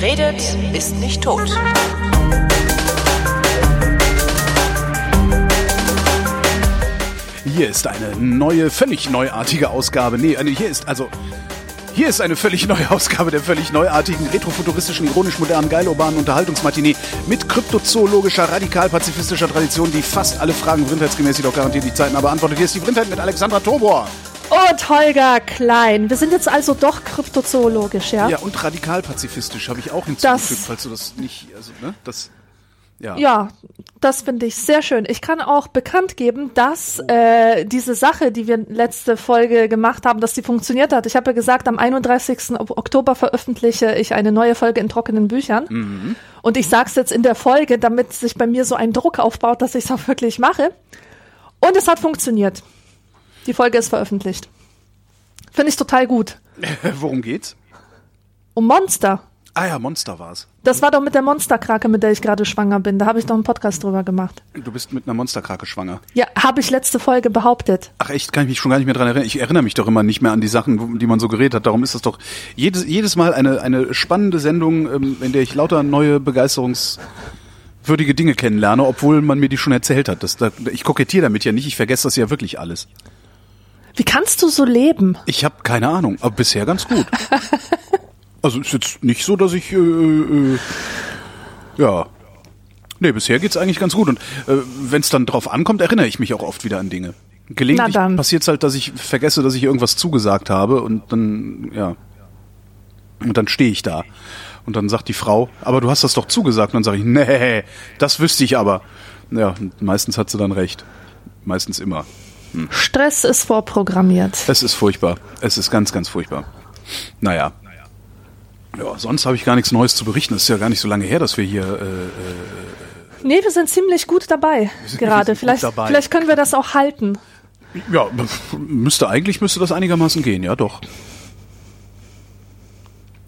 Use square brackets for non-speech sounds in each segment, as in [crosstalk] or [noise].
Wer redet, ist nicht tot. Hier ist eine neue, völlig neuartige Ausgabe. Nee, hier ist also. Hier ist eine völlig neue Ausgabe der völlig neuartigen, retrofuturistischen, ironisch modernen, geil urbanen Unterhaltungsmatinee mit kryptozoologischer, radikal-pazifistischer Tradition, die fast alle Fragen vrindheitsgemäß jedoch garantiert die Zeiten aber beantwortet. Hier ist die Vrindheit mit Alexandra Tobor. Und Holger Klein. Wir sind jetzt also doch kryptozoologisch, ja? Ja, und radikal-pazifistisch habe ich auch hinzugefügt, Das- falls du das nicht, also, ne, das, ja. Ja, das finde ich sehr schön. Ich kann auch bekannt geben, dass äh, diese Sache, die wir letzte Folge gemacht haben, dass die funktioniert hat. Ich habe ja gesagt, am 31. Ok- Oktober veröffentliche ich eine neue Folge in trockenen Büchern. Und ich sage es jetzt in der Folge, damit sich bei mir so ein Druck aufbaut, dass ich es auch wirklich mache. Und es hat funktioniert. Die Folge ist veröffentlicht. Finde ich total gut. [laughs] Worum geht's? Um Monster. Ah ja, Monster war's. Das war doch mit der Monsterkrake, mit der ich gerade schwanger bin. Da habe ich doch einen Podcast drüber gemacht. Du bist mit einer Monsterkrake schwanger. Ja, habe ich letzte Folge behauptet. Ach echt, kann ich mich schon gar nicht mehr dran erinnern. Ich erinnere mich doch immer nicht mehr an die Sachen, die man so geredet hat. Darum ist das doch jedes, jedes Mal eine, eine spannende Sendung, ähm, in der ich lauter neue begeisterungswürdige Dinge kennenlerne, obwohl man mir die schon erzählt hat. Das, da, ich kokettiere damit ja nicht, ich vergesse das ja wirklich alles. Wie kannst du so leben? Ich habe keine Ahnung, aber bisher ganz gut. [laughs] Also ist jetzt nicht so, dass ich äh, äh, ja. Nee, bisher geht's eigentlich ganz gut. Und äh, wenn es dann drauf ankommt, erinnere ich mich auch oft wieder an Dinge. Gelegentlich passiert es halt, dass ich vergesse, dass ich irgendwas zugesagt habe und dann, ja. Und dann stehe ich da. Und dann sagt die Frau, aber du hast das doch zugesagt. Und dann sage ich, nee, das wüsste ich aber. Ja, meistens hat sie dann recht. Meistens immer. Stress ist vorprogrammiert. Es ist furchtbar. Es ist ganz, ganz furchtbar. Naja. Ja, sonst habe ich gar nichts Neues zu berichten. Es ist ja gar nicht so lange her, dass wir hier. Äh, Nee, wir sind ziemlich gut dabei gerade. Vielleicht, dabei. vielleicht können wir das auch halten. ja, müsste eigentlich müsste das einigermaßen gehen, ja doch.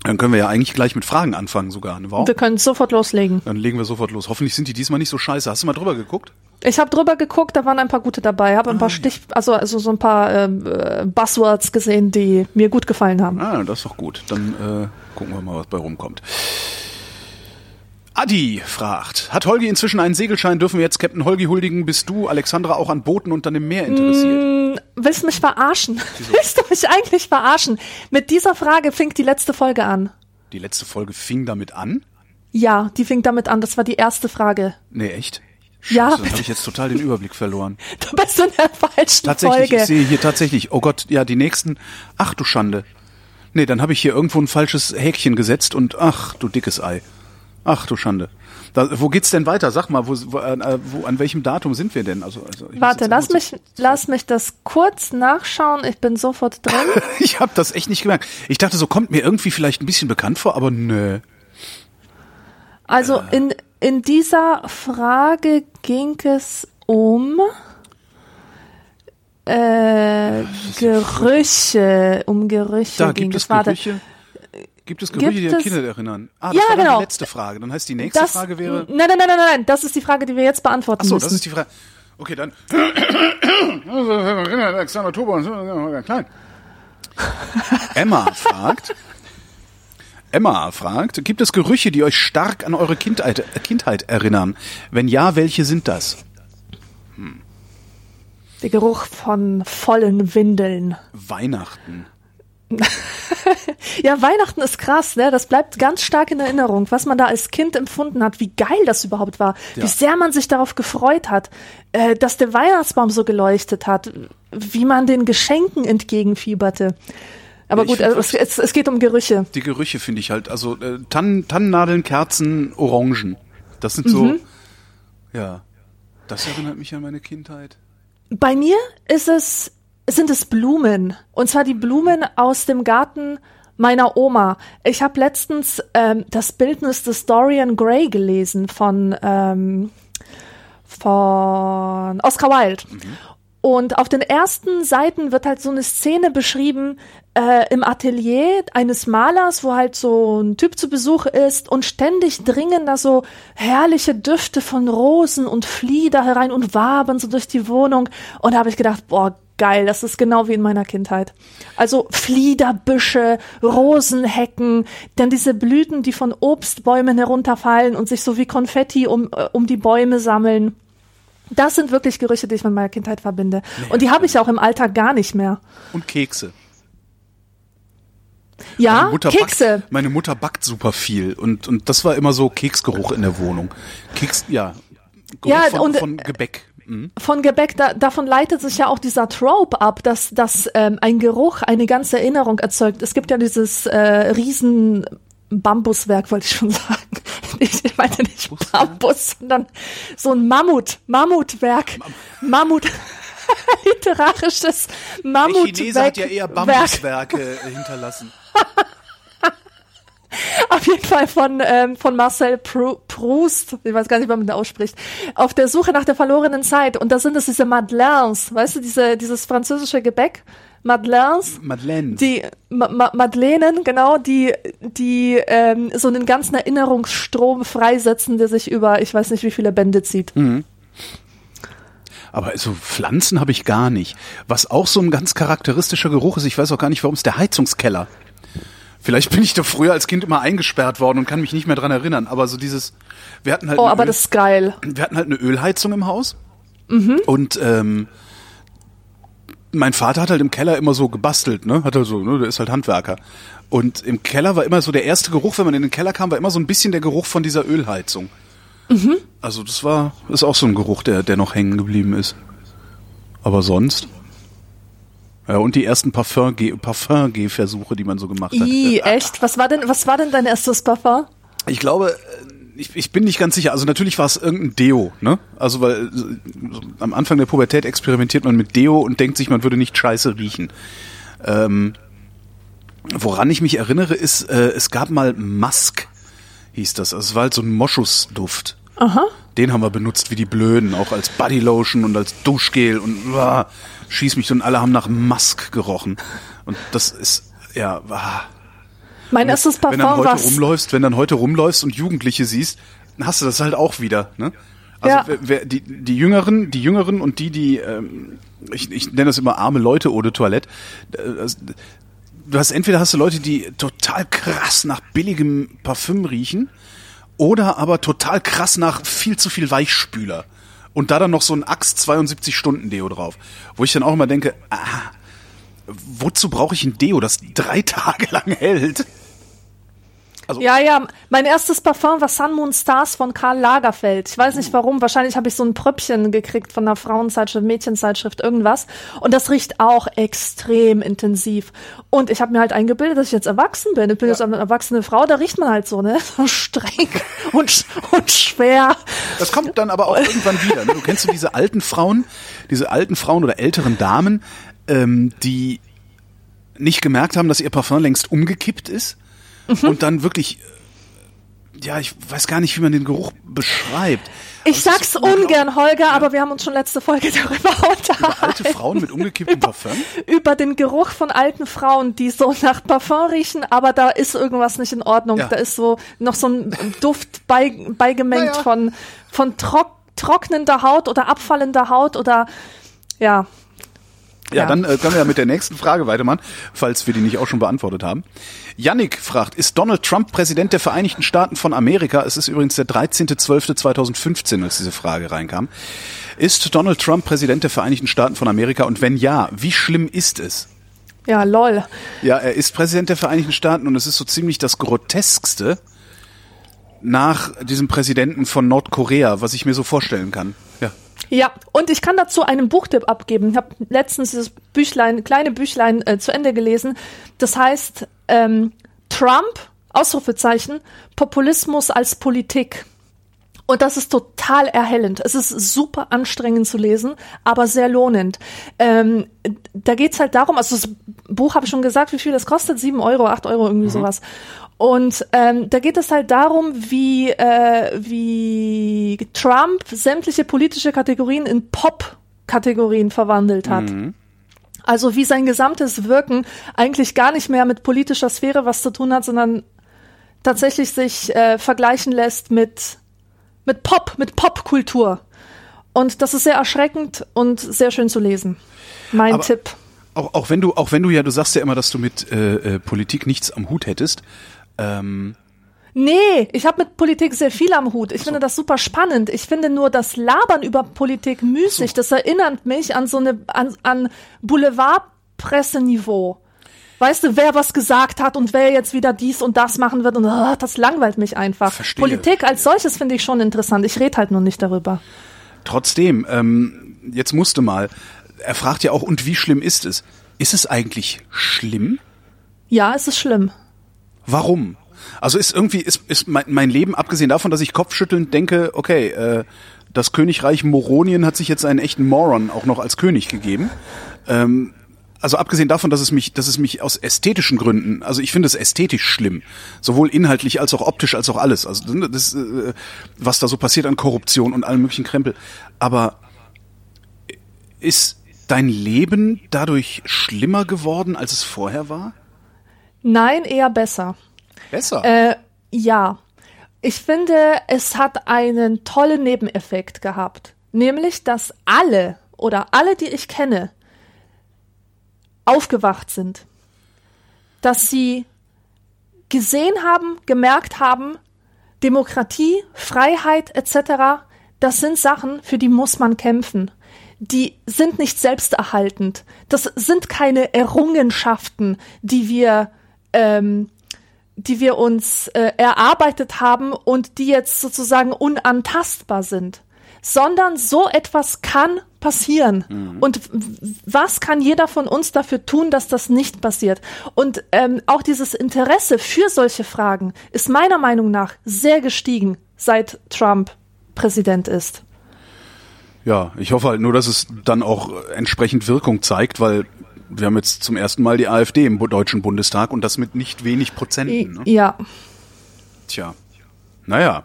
Dann können wir ja eigentlich gleich mit Fragen anfangen sogar. Ne? Wow. Wir können sofort loslegen. Dann legen wir sofort los. Hoffentlich sind die diesmal nicht so scheiße. Hast du mal drüber geguckt? Ich habe drüber geguckt, da waren ein paar gute dabei. Habe ein Ah, paar Stich, also, also so ein paar ähm, äh, Buzzwords gesehen, die mir gut gefallen haben. Ah, das ist doch gut. Dann äh, gucken wir mal, was bei rumkommt. Adi fragt, hat Holgi inzwischen einen Segelschein? Dürfen wir jetzt Captain Holgi huldigen? Bist du, Alexandra, auch an Booten und dann im Meer interessiert? Willst du mich verarschen? [laughs] Willst du mich eigentlich verarschen? Mit dieser Frage fing die letzte Folge an. Die letzte Folge fing damit an? Ja, die fing damit an. Das war die erste Frage. Nee, echt? Ja, Scheiße, dann bitte. habe ich jetzt total den Überblick verloren. [laughs] Du bist in der falschen Tatsächlich, Folge. ich sehe hier tatsächlich, oh Gott, ja, die nächsten, ach du Schande. Nee, dann habe ich hier irgendwo ein falsches Häkchen gesetzt und ach du dickes Ei. Ach du Schande. Da, wo geht's denn weiter? Sag mal, wo, wo, äh, wo, an welchem Datum sind wir denn? Also, also Warte, lass mich, lass mich das kurz nachschauen. Ich bin sofort drin. [laughs] Ich habe das echt nicht gemerkt. Ich dachte, so kommt mir irgendwie vielleicht ein bisschen bekannt vor, aber nö. Also in, in dieser Frage ging es um äh, Gerüche, um Gerüche Da ging gibt es Gerüche. Gibt es Gerüche, die an Kinder erinnern? Ah, das Ja, war genau. die letzte Frage. Dann heißt die nächste das, Frage wäre. nein, nein, nein, nein, nein, das ist die Frage, die wir jetzt beantworten Ach so, müssen. [coughs] das ist die Frage. Okay, dann. Alexander und Klein. Emma fragt. Emma fragt, gibt es Gerüche, die euch stark an eure Kindheit, äh, Kindheit erinnern? Wenn ja, welche sind das? Der Geruch von vollen Windeln. Weihnachten. [laughs] Ja, Weihnachten ist krass, ne? Das bleibt ganz stark in Erinnerung, was man da als Kind empfunden hat, wie geil das überhaupt war, Ja. wie sehr man sich darauf gefreut hat, äh, dass der Weihnachtsbaum so geleuchtet hat, wie man den Geschenken entgegenfieberte. Aber Ja, gut, also es, es, es geht um Gerüche. Die Gerüche finde ich halt, also äh, Tannen, Tannennadeln, Kerzen, Orangen. Das sind so, Mhm. ja, das erinnert mich an meine Kindheit. Bei mir ist es, sind es Blumen. Und zwar die Blumen aus dem Garten meiner Oma. Ich habe letztens ähm, das Bildnis des Dorian Gray gelesen von, ähm, von Oscar Wilde. Und auf den ersten Seiten wird halt so eine Szene beschrieben äh, im Atelier eines Malers, wo halt so ein Typ zu Besuch ist und ständig dringen da so herrliche Düfte von Rosen und Flieder herein und wabern so durch die Wohnung. Und da habe ich gedacht, boah, geil. Das ist genau wie in meiner Kindheit. Also Fliederbüsche, Rosenhecken, dann diese Blüten, die von Obstbäumen herunterfallen und sich so wie Konfetti um, äh, um die Bäume sammeln. Das sind wirklich Gerüche, die ich mit meiner Kindheit verbinde. Und die habe ich auch im Alltag gar nicht mehr. Und Kekse. Ja, meine Mutter Kekse. Backt, meine Mutter backt super viel und, und das war immer so Keksgeruch in der Wohnung. Keks, ja. Geruch Ja, von, und- von Gebäck. Mhm. Von Gebäck, da, davon leitet sich ja auch dieser Trope ab, dass, dass ähm, ein Geruch eine ganze Erinnerung erzeugt. Es gibt ja dieses äh, riesen Bambuswerk, wollte ich schon [laughs] sagen. Ich meine nicht Bambus, sondern so ein Mammut, Mammutwerk. Mammut. [laughs] Literarisches Der Mammutwerk. Chinese hat ja eher Bambuswerke äh, hinterlassen. [laughs] Auf jeden Fall von, ähm, von Marcel Prou- Proust, ich weiß gar nicht, wie man den ausspricht, auf der Suche nach der verlorenen Zeit. Und da sind es diese Madeleines, weißt du, diese, dieses französische Gebäck, Madeleines, Madeleine. die Ma Ma Madeleinen, genau, die, die ähm, so einen ganzen Erinnerungsstrom freisetzen, der sich über, ich weiß nicht, wie viele Bände zieht. Aber so Pflanzen habe ich gar nicht. Was auch so ein ganz charakteristischer Geruch ist, ich weiß auch gar nicht, warum es der Heizungskeller. Vielleicht bin ich da früher als Kind immer eingesperrt worden und kann mich nicht mehr dran erinnern. Aber so dieses, wir hatten halt, Oh, aber Öl, das ist geil. wir hatten halt eine Ölheizung im Haus. Mhm. Und ähm, mein Vater hat halt im Keller immer so gebastelt, ne? Hat er so, ne? Der ist halt Handwerker. Und im Keller war immer so der erste Geruch, wenn man in den Keller kam, war immer so ein bisschen der Geruch von dieser Ölheizung. Mhm. Also das war, ist auch so ein Geruch, der, der noch hängen geblieben ist. Aber sonst? Ja, und die ersten Parfum-Gehversuche, die man so gemacht hat. I, echt? Was war denn, was war denn dein erstes Parfum? Ich glaube, ich, ich bin nicht ganz sicher. Also natürlich war es irgendein Deo, ne? Also weil äh, so am Anfang der Pubertät experimentiert man mit Deo und denkt sich, man würde nicht scheiße riechen. Ähm, woran ich mich erinnere, ist, äh, es gab mal Musk, hieß das. Also es war halt so ein Moschusduft. Aha. Den haben wir benutzt wie die Blöden, auch als Bodylotion und als Duschgel und uah, schieß mich und alle haben nach Musk gerochen. Und das ist, ja, ah. Mein erstes wenn dann Parfum heute rumläufst, wenn dann heute rumläufst und Jugendliche siehst, dann hast du das halt auch wieder, ne? Also Ja. wer, die, die Jüngeren, die Jüngeren und die, die, ähm, ich, ich nenne das immer arme Leute ohne Toilette. Du hast entweder hast du Leute, die total krass nach billigem Parfüm riechen, oder aber total krass nach viel zu viel Weichspüler. Und da dann noch so ein Axt 72 Stunden Deo drauf. Wo ich dann auch immer denke, ah, wozu brauche ich ein Deo, das drei [laughs] Tage lang hält? Ja, ja, mein erstes Parfum war Sun Moon Stars von Karl Lagerfeld. Ich weiß nicht warum, wahrscheinlich habe ich so ein Pröppchen gekriegt von einer Frauenzeitschrift, Mädchenzeitschrift, irgendwas. Und das riecht auch extrem intensiv. Und ich habe mir halt eingebildet, dass ich jetzt erwachsen bin. Ich bin jetzt eine erwachsene Frau, da riecht man halt so, ne? So [laughs] streng und, und schwer. Das kommt dann aber auch irgendwann wieder. Ne? Du kennst du diese alten Frauen, diese alten Frauen oder älteren Damen, ähm, die nicht gemerkt haben, dass ihr Parfum längst umgekippt ist und dann wirklich, äh, ja, ich weiß gar nicht, wie man den Geruch beschreibt. Ich es sag's ungern, Holger, aber wir haben uns schon letzte Folge [laughs] darüber unterhalten. Alte Frauen mit umgekipptem Parfum? über den Geruch von alten Frauen, die so nach Parfum riechen, aber da ist irgendwas nicht in Ordnung. Ja. Da ist so noch so ein Duft bei, beigemengt Naja. von, von trock, trocknender Haut oder abfallender Haut oder ja. Ja, Ja. dann äh, können wir ja mit der nächsten Frage weitermachen, falls wir die nicht auch schon beantwortet haben. Yannick fragt, ist Donald Trump Präsident der Vereinigten Staaten von Amerika? Es ist übrigens der 13.12.2015, als diese Frage reinkam. Ist Donald Trump Präsident der Vereinigten Staaten von Amerika? Und wenn ja, wie schlimm ist es? Ja, lol. Ja, er ist Präsident der Vereinigten Staaten und es ist so ziemlich das Groteskste nach diesem Präsidenten von Nordkorea, was ich mir so vorstellen kann. Ja. Ja, und ich kann dazu einen Buchtipp abgeben. Ich habe letztens dieses Büchlein, kleine Büchlein äh, zu Ende gelesen. Das heißt ähm, Trump, Ausrufezeichen, Populismus als Politik. Und das ist total erhellend. Es ist super anstrengend zu lesen, aber sehr lohnend. Ähm, da geht's halt darum, also das Buch habe ich schon gesagt, wie viel das kostet, sieben Euro, acht Euro, irgendwie sowas. Und ähm, da geht es halt darum, wie, äh, wie Trump sämtliche politische Kategorien in Pop-Kategorien verwandelt hat. Also wie sein gesamtes Wirken eigentlich gar nicht mehr mit politischer Sphäre was zu tun hat, sondern tatsächlich sich äh, vergleichen lässt mit mit Pop, mit Popkultur. Und das ist sehr erschreckend und sehr schön zu lesen. Mein Aber- Tipp. Auch, auch wenn du, auch wenn du ja, du sagst ja immer, dass du mit äh, äh, Politik nichts am Hut hättest. Ähm, Nee, ich habe mit Politik sehr viel am Hut. Ich finde das super spannend. Ich finde nur das Labern über Politik müßig. Das erinnert mich an so eine an, an Boulevardpresseniveau. Weißt du, wer was gesagt hat und wer jetzt wieder dies und das machen wird und ah, das langweilt mich einfach. Verstehe. Politik als solches finde ich schon interessant. Ich rede halt nur nicht darüber. trotzdem, ähm, jetzt musste mal. Er fragt ja auch, und wie schlimm ist es? Ist es eigentlich schlimm? Ja, es ist schlimm. Warum? Also ist irgendwie, ist, ist mein, mein Leben, abgesehen davon, dass ich kopfschüttelnd denke, okay, äh, das Königreich Moronien hat sich jetzt einen echten Moron auch noch als König gegeben. Ähm, also abgesehen davon, dass es mich, dass es mich aus ästhetischen Gründen, also ich finde es ästhetisch schlimm, sowohl inhaltlich als auch optisch als auch alles. Also das, äh, was da so passiert an Korruption und allem möglichen Krempel. Aber ist dein Leben dadurch schlimmer geworden, als es vorher war? Nein, eher besser. Besser. Äh, ja. Ich finde, es hat einen tollen Nebeneffekt gehabt. Nämlich, dass alle oder alle, die ich kenne, aufgewacht sind. Dass sie gesehen haben, gemerkt haben, Demokratie, Freiheit etc., das sind Sachen, für die muss man kämpfen. Die sind nicht selbsterhaltend. Das sind keine Errungenschaften, die wir ähm, die wir uns äh, erarbeitet haben und die jetzt sozusagen unantastbar sind, sondern so etwas kann passieren. Und w- was kann jeder von uns dafür tun, dass das nicht passiert? Und ähm, auch dieses Interesse für solche Fragen ist meiner Meinung nach sehr gestiegen, seit Trump Präsident ist. Ja, ich hoffe halt nur, dass es dann auch entsprechend Wirkung zeigt, weil wir haben jetzt zum ersten Mal die AfD im Deutschen Bundestag und das mit nicht wenig Prozenten. Ne? Ja. Tja, naja.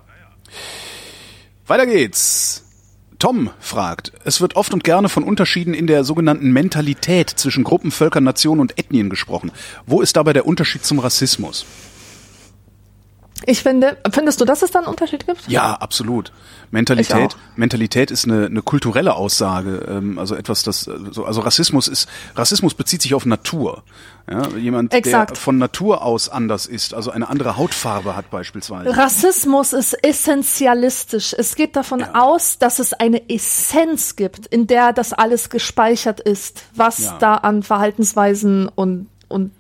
Weiter geht's. Tom fragt, es wird oft und gerne von Unterschieden in der sogenannten Mentalität zwischen Gruppen, Völkern, Nationen und Ethnien gesprochen. Wo ist dabei der Unterschied zum Rassismus? Ich finde, findest du, dass es da einen Unterschied gibt? Ja, absolut. Mentalität. Mentalität ist eine, eine kulturelle Aussage, ähm, also etwas, das, äh, so- also Rassismus ist, Rassismus bezieht sich auf Natur. Ja, jemand, Exakt. der von Natur aus anders ist, also eine andere Hautfarbe hat beispielsweise. Rassismus ist essentialistisch. Es geht davon Ja. aus, dass es eine Essenz gibt, in der das alles gespeichert ist, was Ja. da an Verhaltensweisen und und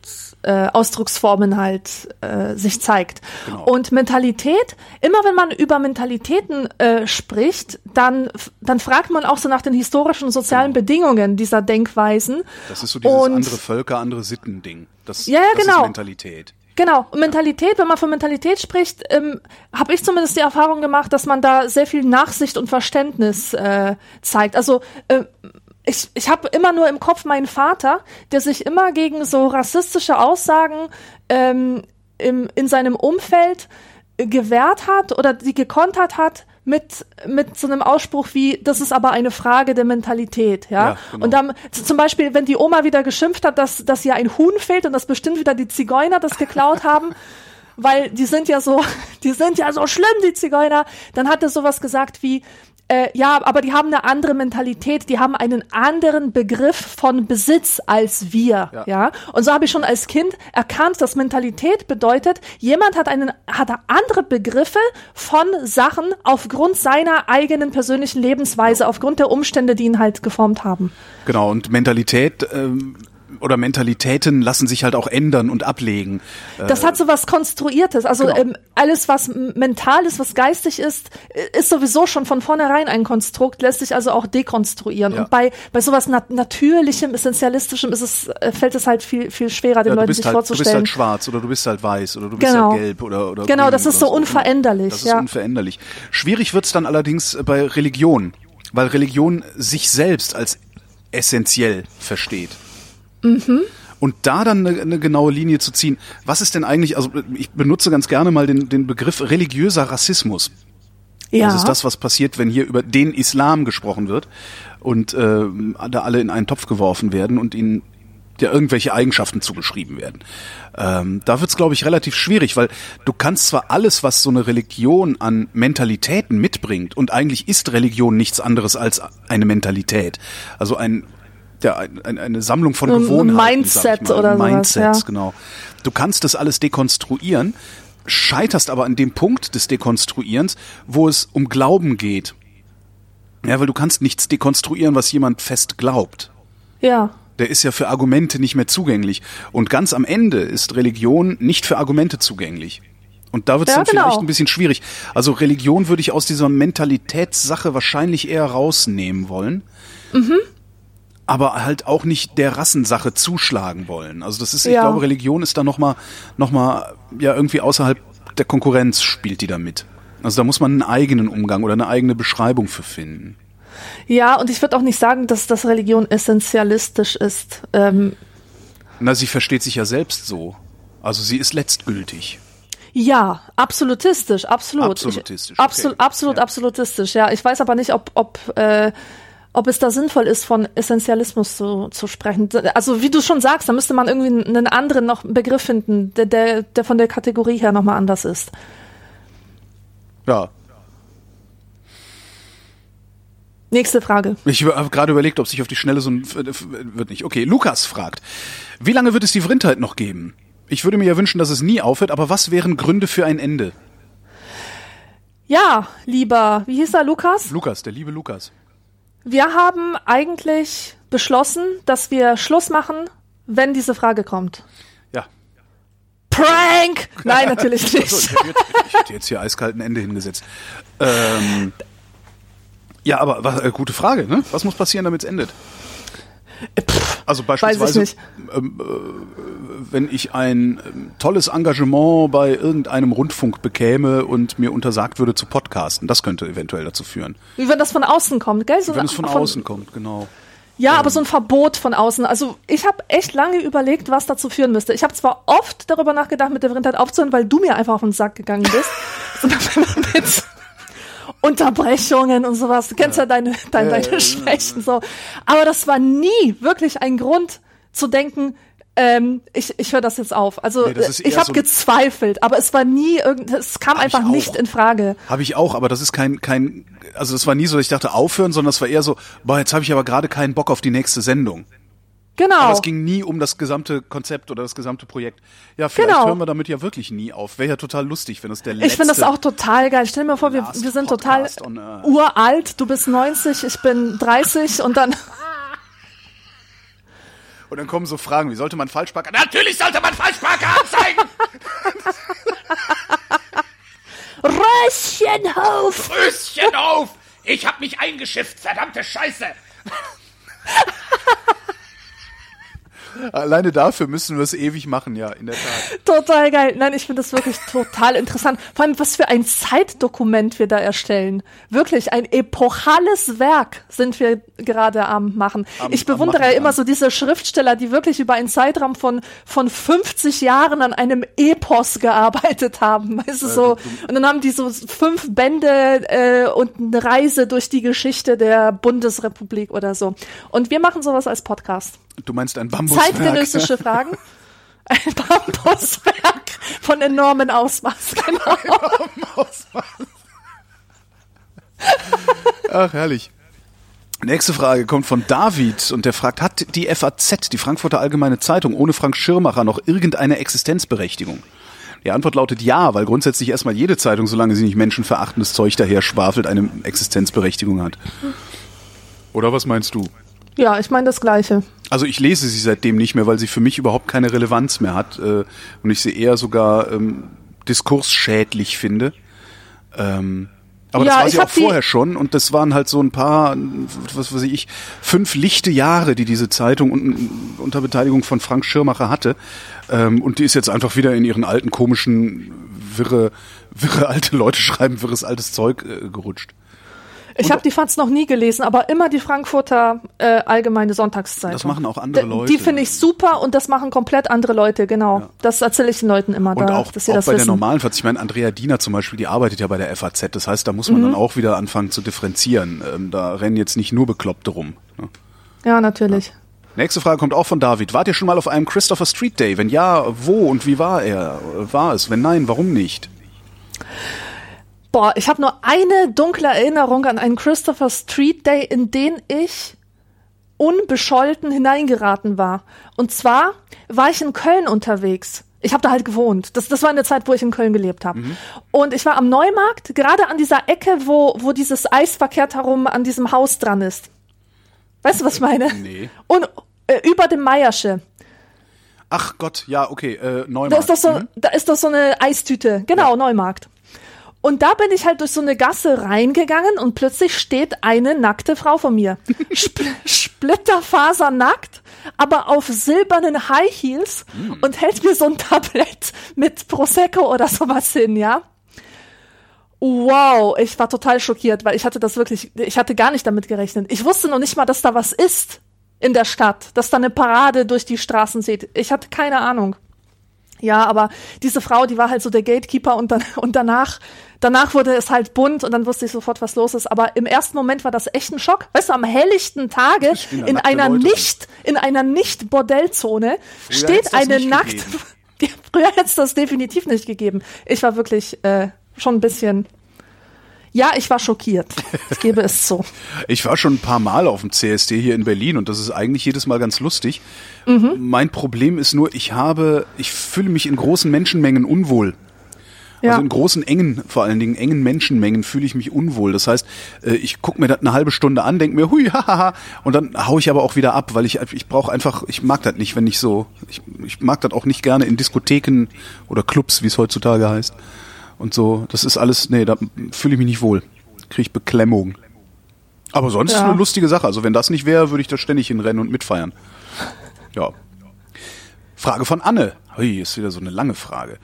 äh, Ausdrucksformen halt äh, sich zeigt. Genau. Und Mentalität, immer wenn man über Mentalitäten äh, spricht, dann, dann fragt man auch so nach den historischen und sozialen Bedingungen dieser Denkweisen. Das ist so dieses und andere Völker, andere Sitten-Ding. Das, Ja, ja, das genau. ist Mentalität. Genau, und Mentalität, wenn man von Mentalität spricht, ähm, habe ich zumindest die Erfahrung gemacht, dass man da sehr viel Nachsicht und Verständnis äh, zeigt. Also äh, ich, ich habe immer nur im Kopf meinen Vater, der sich immer gegen so rassistische Aussagen ähm, im, in seinem Umfeld äh, gewehrt hat oder die gekontert hat mit, mit so einem Ausspruch wie, das ist aber eine Frage der Mentalität, ja. Ja, genau. Und dann zum Beispiel, wenn die Oma wieder geschimpft hat, dass, dass ihr ein Huhn fehlt und dass bestimmt wieder die Zigeuner das geklaut haben, [laughs] weil die sind ja so, [laughs] die sind ja so schlimm, die Zigeuner, dann hat er sowas gesagt wie, äh, ja, aber die haben eine andere Mentalität, die haben einen anderen Begriff von Besitz als wir, ja. Ja. Und so habe ich schon als Kind erkannt, dass Mentalität bedeutet, jemand hat einen, hat andere Begriffe von Sachen aufgrund seiner eigenen persönlichen Lebensweise, aufgrund der Umstände, die ihn halt geformt haben. Genau, und Mentalität ähm, oder Mentalitäten lassen sich halt auch ändern und ablegen. Äh, Das hat so was Konstruiertes. Also Genau. ähm, alles, was mental ist, was geistig ist, äh, ist sowieso schon von vornherein ein Konstrukt, lässt sich also auch dekonstruieren. Ja. Und bei, bei sowas nat Natürlichem, Essentialistischem ist es, äh, fällt es halt viel, viel schwerer, den ja, Leuten sich halt, du bist vorzustellen. halt schwarz oder du bist halt weiß oder du bist Genau. halt gelb oder, oder Genau, das ist so unveränderlich, Das ist ja. unveränderlich. Schwierig wird's dann allerdings bei Religion, weil Religion sich selbst als essentiell versteht. Mhm. Und da dann eine, eine genaue Linie zu ziehen, was ist denn eigentlich, also ich benutze ganz gerne mal den, den Begriff religiöser Rassismus. ja. Das ist das, was passiert, wenn hier über den Islam gesprochen wird und äh, da alle in einen Topf geworfen werden und ihnen der irgendwelche Eigenschaften zugeschrieben werden. Ähm, da wird's, glaube ich, relativ schwierig, weil du kannst zwar alles, was so eine Religion an Mentalitäten mitbringt, und eigentlich ist Religion nichts anderes als eine Mentalität. Also ein ja, ein, eine Sammlung von Ein Gewohnheiten. Mindset sag ich mal. oder sowas, Mindsets, ja. genau. Du kannst das alles dekonstruieren, scheiterst aber an dem Punkt des Dekonstruierens, wo es um Glauben geht. Ja, weil du kannst nichts dekonstruieren, was jemand fest glaubt. Ja. Der ist ja für Argumente nicht mehr zugänglich. Und ganz am Ende ist Religion nicht für Argumente zugänglich. Und da wird es Ja, dann vielleicht genau. ein bisschen schwierig. Also Religion würde ich aus dieser Mentalitätssache wahrscheinlich eher rausnehmen wollen. Mhm. Aber halt auch nicht der Rassensache zuschlagen wollen. Also das ist, ich Ja. glaube, Religion ist da nochmal, noch mal, ja, irgendwie außerhalb der Konkurrenz spielt die da mit. Also da muss man einen eigenen Umgang oder eine eigene Beschreibung für finden. Ja, und ich würde auch nicht sagen, dass das Religion essentialistisch ist. Ähm, Na, sie versteht sich ja selbst so. Also sie ist letztgültig. ja, absolutistisch, absolut. Absolutistisch, Ich, absol, okay. Absolut, Ja. absolutistisch, ja. Ich weiß aber nicht, ob, ob, äh, ob es da sinnvoll ist, von Essentialismus zu, zu sprechen. Also wie du schon sagst, da müsste man irgendwie einen anderen noch Begriff finden, der, der, der von der Kategorie her nochmal anders ist. Ja. Nächste Frage. Ich habe gerade überlegt, ob sich auf die Schnelle so ein wird nicht. Okay, Lukas fragt: Wie lange wird es die Vrindheit noch geben? Ich würde mir ja wünschen, dass es nie aufhört, aber was wären Gründe für ein Ende? Ja, lieber, wie hieß er, Lukas? Lukas, der liebe Lukas. Wir haben eigentlich beschlossen, dass wir Schluss machen, wenn diese Frage kommt. Ja. Prank! Nein, natürlich [laughs] nicht. ich, hätte, ich hätte jetzt hier eiskalt ein Ende hingesetzt. Ähm, ja, aber was, äh, gute Frage, ne? Was muss passieren, damit es endet? Also beispielsweise, nicht. Ähm, äh, wenn ich ein ähm, tolles Engagement bei irgendeinem Rundfunk bekäme und mir untersagt würde zu podcasten, das könnte eventuell dazu führen. Wie wenn das von außen kommt, gell? So Wenn es von außen kommt, genau. Ja, aber so ein Verbot von außen. Also ich habe echt lange überlegt, was dazu führen müsste. Ich habe zwar oft darüber nachgedacht, mit der Vrindheit aufzuhören, weil du mir einfach auf den Sack gegangen bist. [laughs] Unterbrechungen und sowas. Du kennst ja deine, deine, deine Schwächen so. Aber das war nie wirklich ein Grund zu denken, ähm, ich, ich höre das jetzt auf. Also Nee, ich habe so- gezweifelt, aber es war nie irgend, es kam einfach nicht in Frage. Habe ich auch, aber das ist kein, kein, also das war nie so, dass ich dachte aufhören, sondern das war eher so, boah, jetzt habe ich aber gerade keinen Bock auf die nächste Sendung. Genau. Aber es ging nie um das gesamte Konzept oder das gesamte Projekt. Ja, vielleicht Genau. hören wir damit ja wirklich nie auf. Wäre ja total lustig, wenn das der letzte... Ich finde das auch total geil. Stell dir mal vor, wir, wir sind total Podcast Earth. uralt. Du bist 90, ich bin 30 und dann. [laughs] Und dann kommen so Fragen, wie sollte man Falschparker... Natürlich sollte man Falschparker anzeigen! [laughs] Röschenhof! Röschen auf! Ich hab mich eingeschifft, verdammte Scheiße! [laughs] Alleine dafür müssen wir es ewig machen, ja, in der Tat. Total geil. Nein, ich finde das wirklich total interessant. Vor allem, was für ein Zeitdokument wir da erstellen. Wirklich, ein epochales Werk sind wir gerade am machen. Am- ich bewundere Machen ja immer so diese Schriftsteller, die wirklich über einen Zeitraum von, von 50 Jahren an einem Epos gearbeitet haben. Weißt du, so. Und dann haben die so fünf Bände äh, und eine Reise durch die Geschichte der Bundesrepublik oder so. Und wir machen sowas als Podcast. Du meinst ein Bambuswerk? Zeitgenössische Fragen. [laughs] Ein Bambuswerk von enormen Ausmaß, genau. Ach, herrlich. Nächste Frage kommt von David und der fragt, hat die FAZ, die Frankfurter Allgemeine Zeitung, ohne Frank Schirmacher noch irgendeine Existenzberechtigung? Die Antwort lautet ja, weil grundsätzlich erstmal jede Zeitung, solange sie nicht menschenverachtendes Zeug daher schwafelt, eine Existenzberechtigung hat. Oder was meinst du? Ja, ich meine das Gleiche. Also ich lese sie seitdem nicht mehr, weil sie für mich überhaupt keine Relevanz mehr hat äh, und ich sie eher sogar ähm, diskursschädlich finde. Ähm, aber Ja, das war sie auch vorher schon und das waren halt so ein paar, was weiß ich, fünf lichte Jahre, die diese Zeitung un, unter Beteiligung von Frank Schirmacher hatte. Ähm, und die ist jetzt einfach wieder in ihren alten komischen, wirre, wirre alte Leute [laughs] schreiben, wirres altes Zeug äh, gerutscht. Ich habe die Fans noch nie gelesen, aber immer die Frankfurter äh, Allgemeine Sonntagszeitung. Das machen auch andere Leute. Die finde ich super und das machen komplett andere Leute, genau. Das erzähle ich den Leuten immer Und da, auch, dass sie auch das bei der wissen. normalen FAZ, ich meine, Andrea Diener zum Beispiel, die arbeitet ja bei der FAZ. Das heißt, da muss man Mhm. dann auch wieder anfangen zu differenzieren. Ähm, da rennen jetzt nicht nur Bekloppte rum. Ne? Ja, natürlich. Nächste Frage kommt auch von David. Wart ihr schon mal auf einem Christopher Street Day? Wenn ja, wo und wie war er? War es? Wenn nein, warum nicht? Boah, ich habe nur eine dunkle Erinnerung an einen Christopher Street Day, in den ich unbescholten hineingeraten war. Und zwar war ich in Köln unterwegs. Ich habe da halt gewohnt. Das, das war eine Zeit, wo ich in Köln gelebt habe. Mhm. Und ich war am Neumarkt, gerade an dieser Ecke, wo, wo dieses Eis verkehrt herum an diesem Haus dran ist. Weißt du, was ich meine? Nee. Und äh, über dem Meiersche. Ach Gott, ja, okay, äh, Neumarkt. Da ist doch so, Mhm. da ist doch so eine Eistüte. Genau, Neumarkt. Und da bin ich halt durch so eine Gasse reingegangen und plötzlich steht eine nackte Frau vor mir. [laughs] Spl Splitterfasernackt, aber auf silbernen High Heels und hält mir so ein Tablett mit Prosecco oder sowas hin, ja? Wow, ich war total schockiert, weil ich hatte das wirklich, ich hatte gar nicht damit gerechnet. Ich wusste noch nicht mal, dass da was ist in der Stadt, dass da eine Parade durch die Straßen zieht. Ich hatte keine Ahnung. Ja, aber diese Frau, die war halt so der Gatekeeper und dann [laughs] und danach danach wurde es halt bunt und dann wusste ich sofort, was los ist. Aber im ersten Moment war das echt ein Schock. Weißt du, am helllichten Tage in einer Leute. nicht in einer nicht Bordellzone hätt's steht eine nackt. [laughs] früher hätte es das definitiv nicht gegeben. Ich war wirklich äh, schon ein bisschen. Ja, ich war schockiert. Ich gebe es zu. [laughs] Ich war schon ein paar Mal auf dem CSD hier in Berlin und das ist eigentlich jedes Mal ganz lustig. Mhm. Mein Problem ist nur, ich habe, ich fühle mich in großen Menschenmengen unwohl. Ja. Also in großen, engen, vor allen Dingen engen Menschenmengen fühle ich mich unwohl. Das heißt, äh, ich gucke mir das eine halbe Stunde an, denke mir, hui, [laughs] hahaha, und dann hau ich aber auch wieder ab, weil ich, ich brauche einfach, ich mag das nicht, wenn ich so, ich, ich mag das auch nicht gerne in Diskotheken oder Clubs, wie es heutzutage heißt. Und so, das ist alles, nee, da fühle ich mich nicht wohl. Kriege ich Beklemmung. Aber sonst Ja. eine lustige Sache. Also wenn das nicht wäre, würde ich da ständig hinrennen und mitfeiern. Ja. Frage von Anne. Hui, ist wieder so eine lange Frage.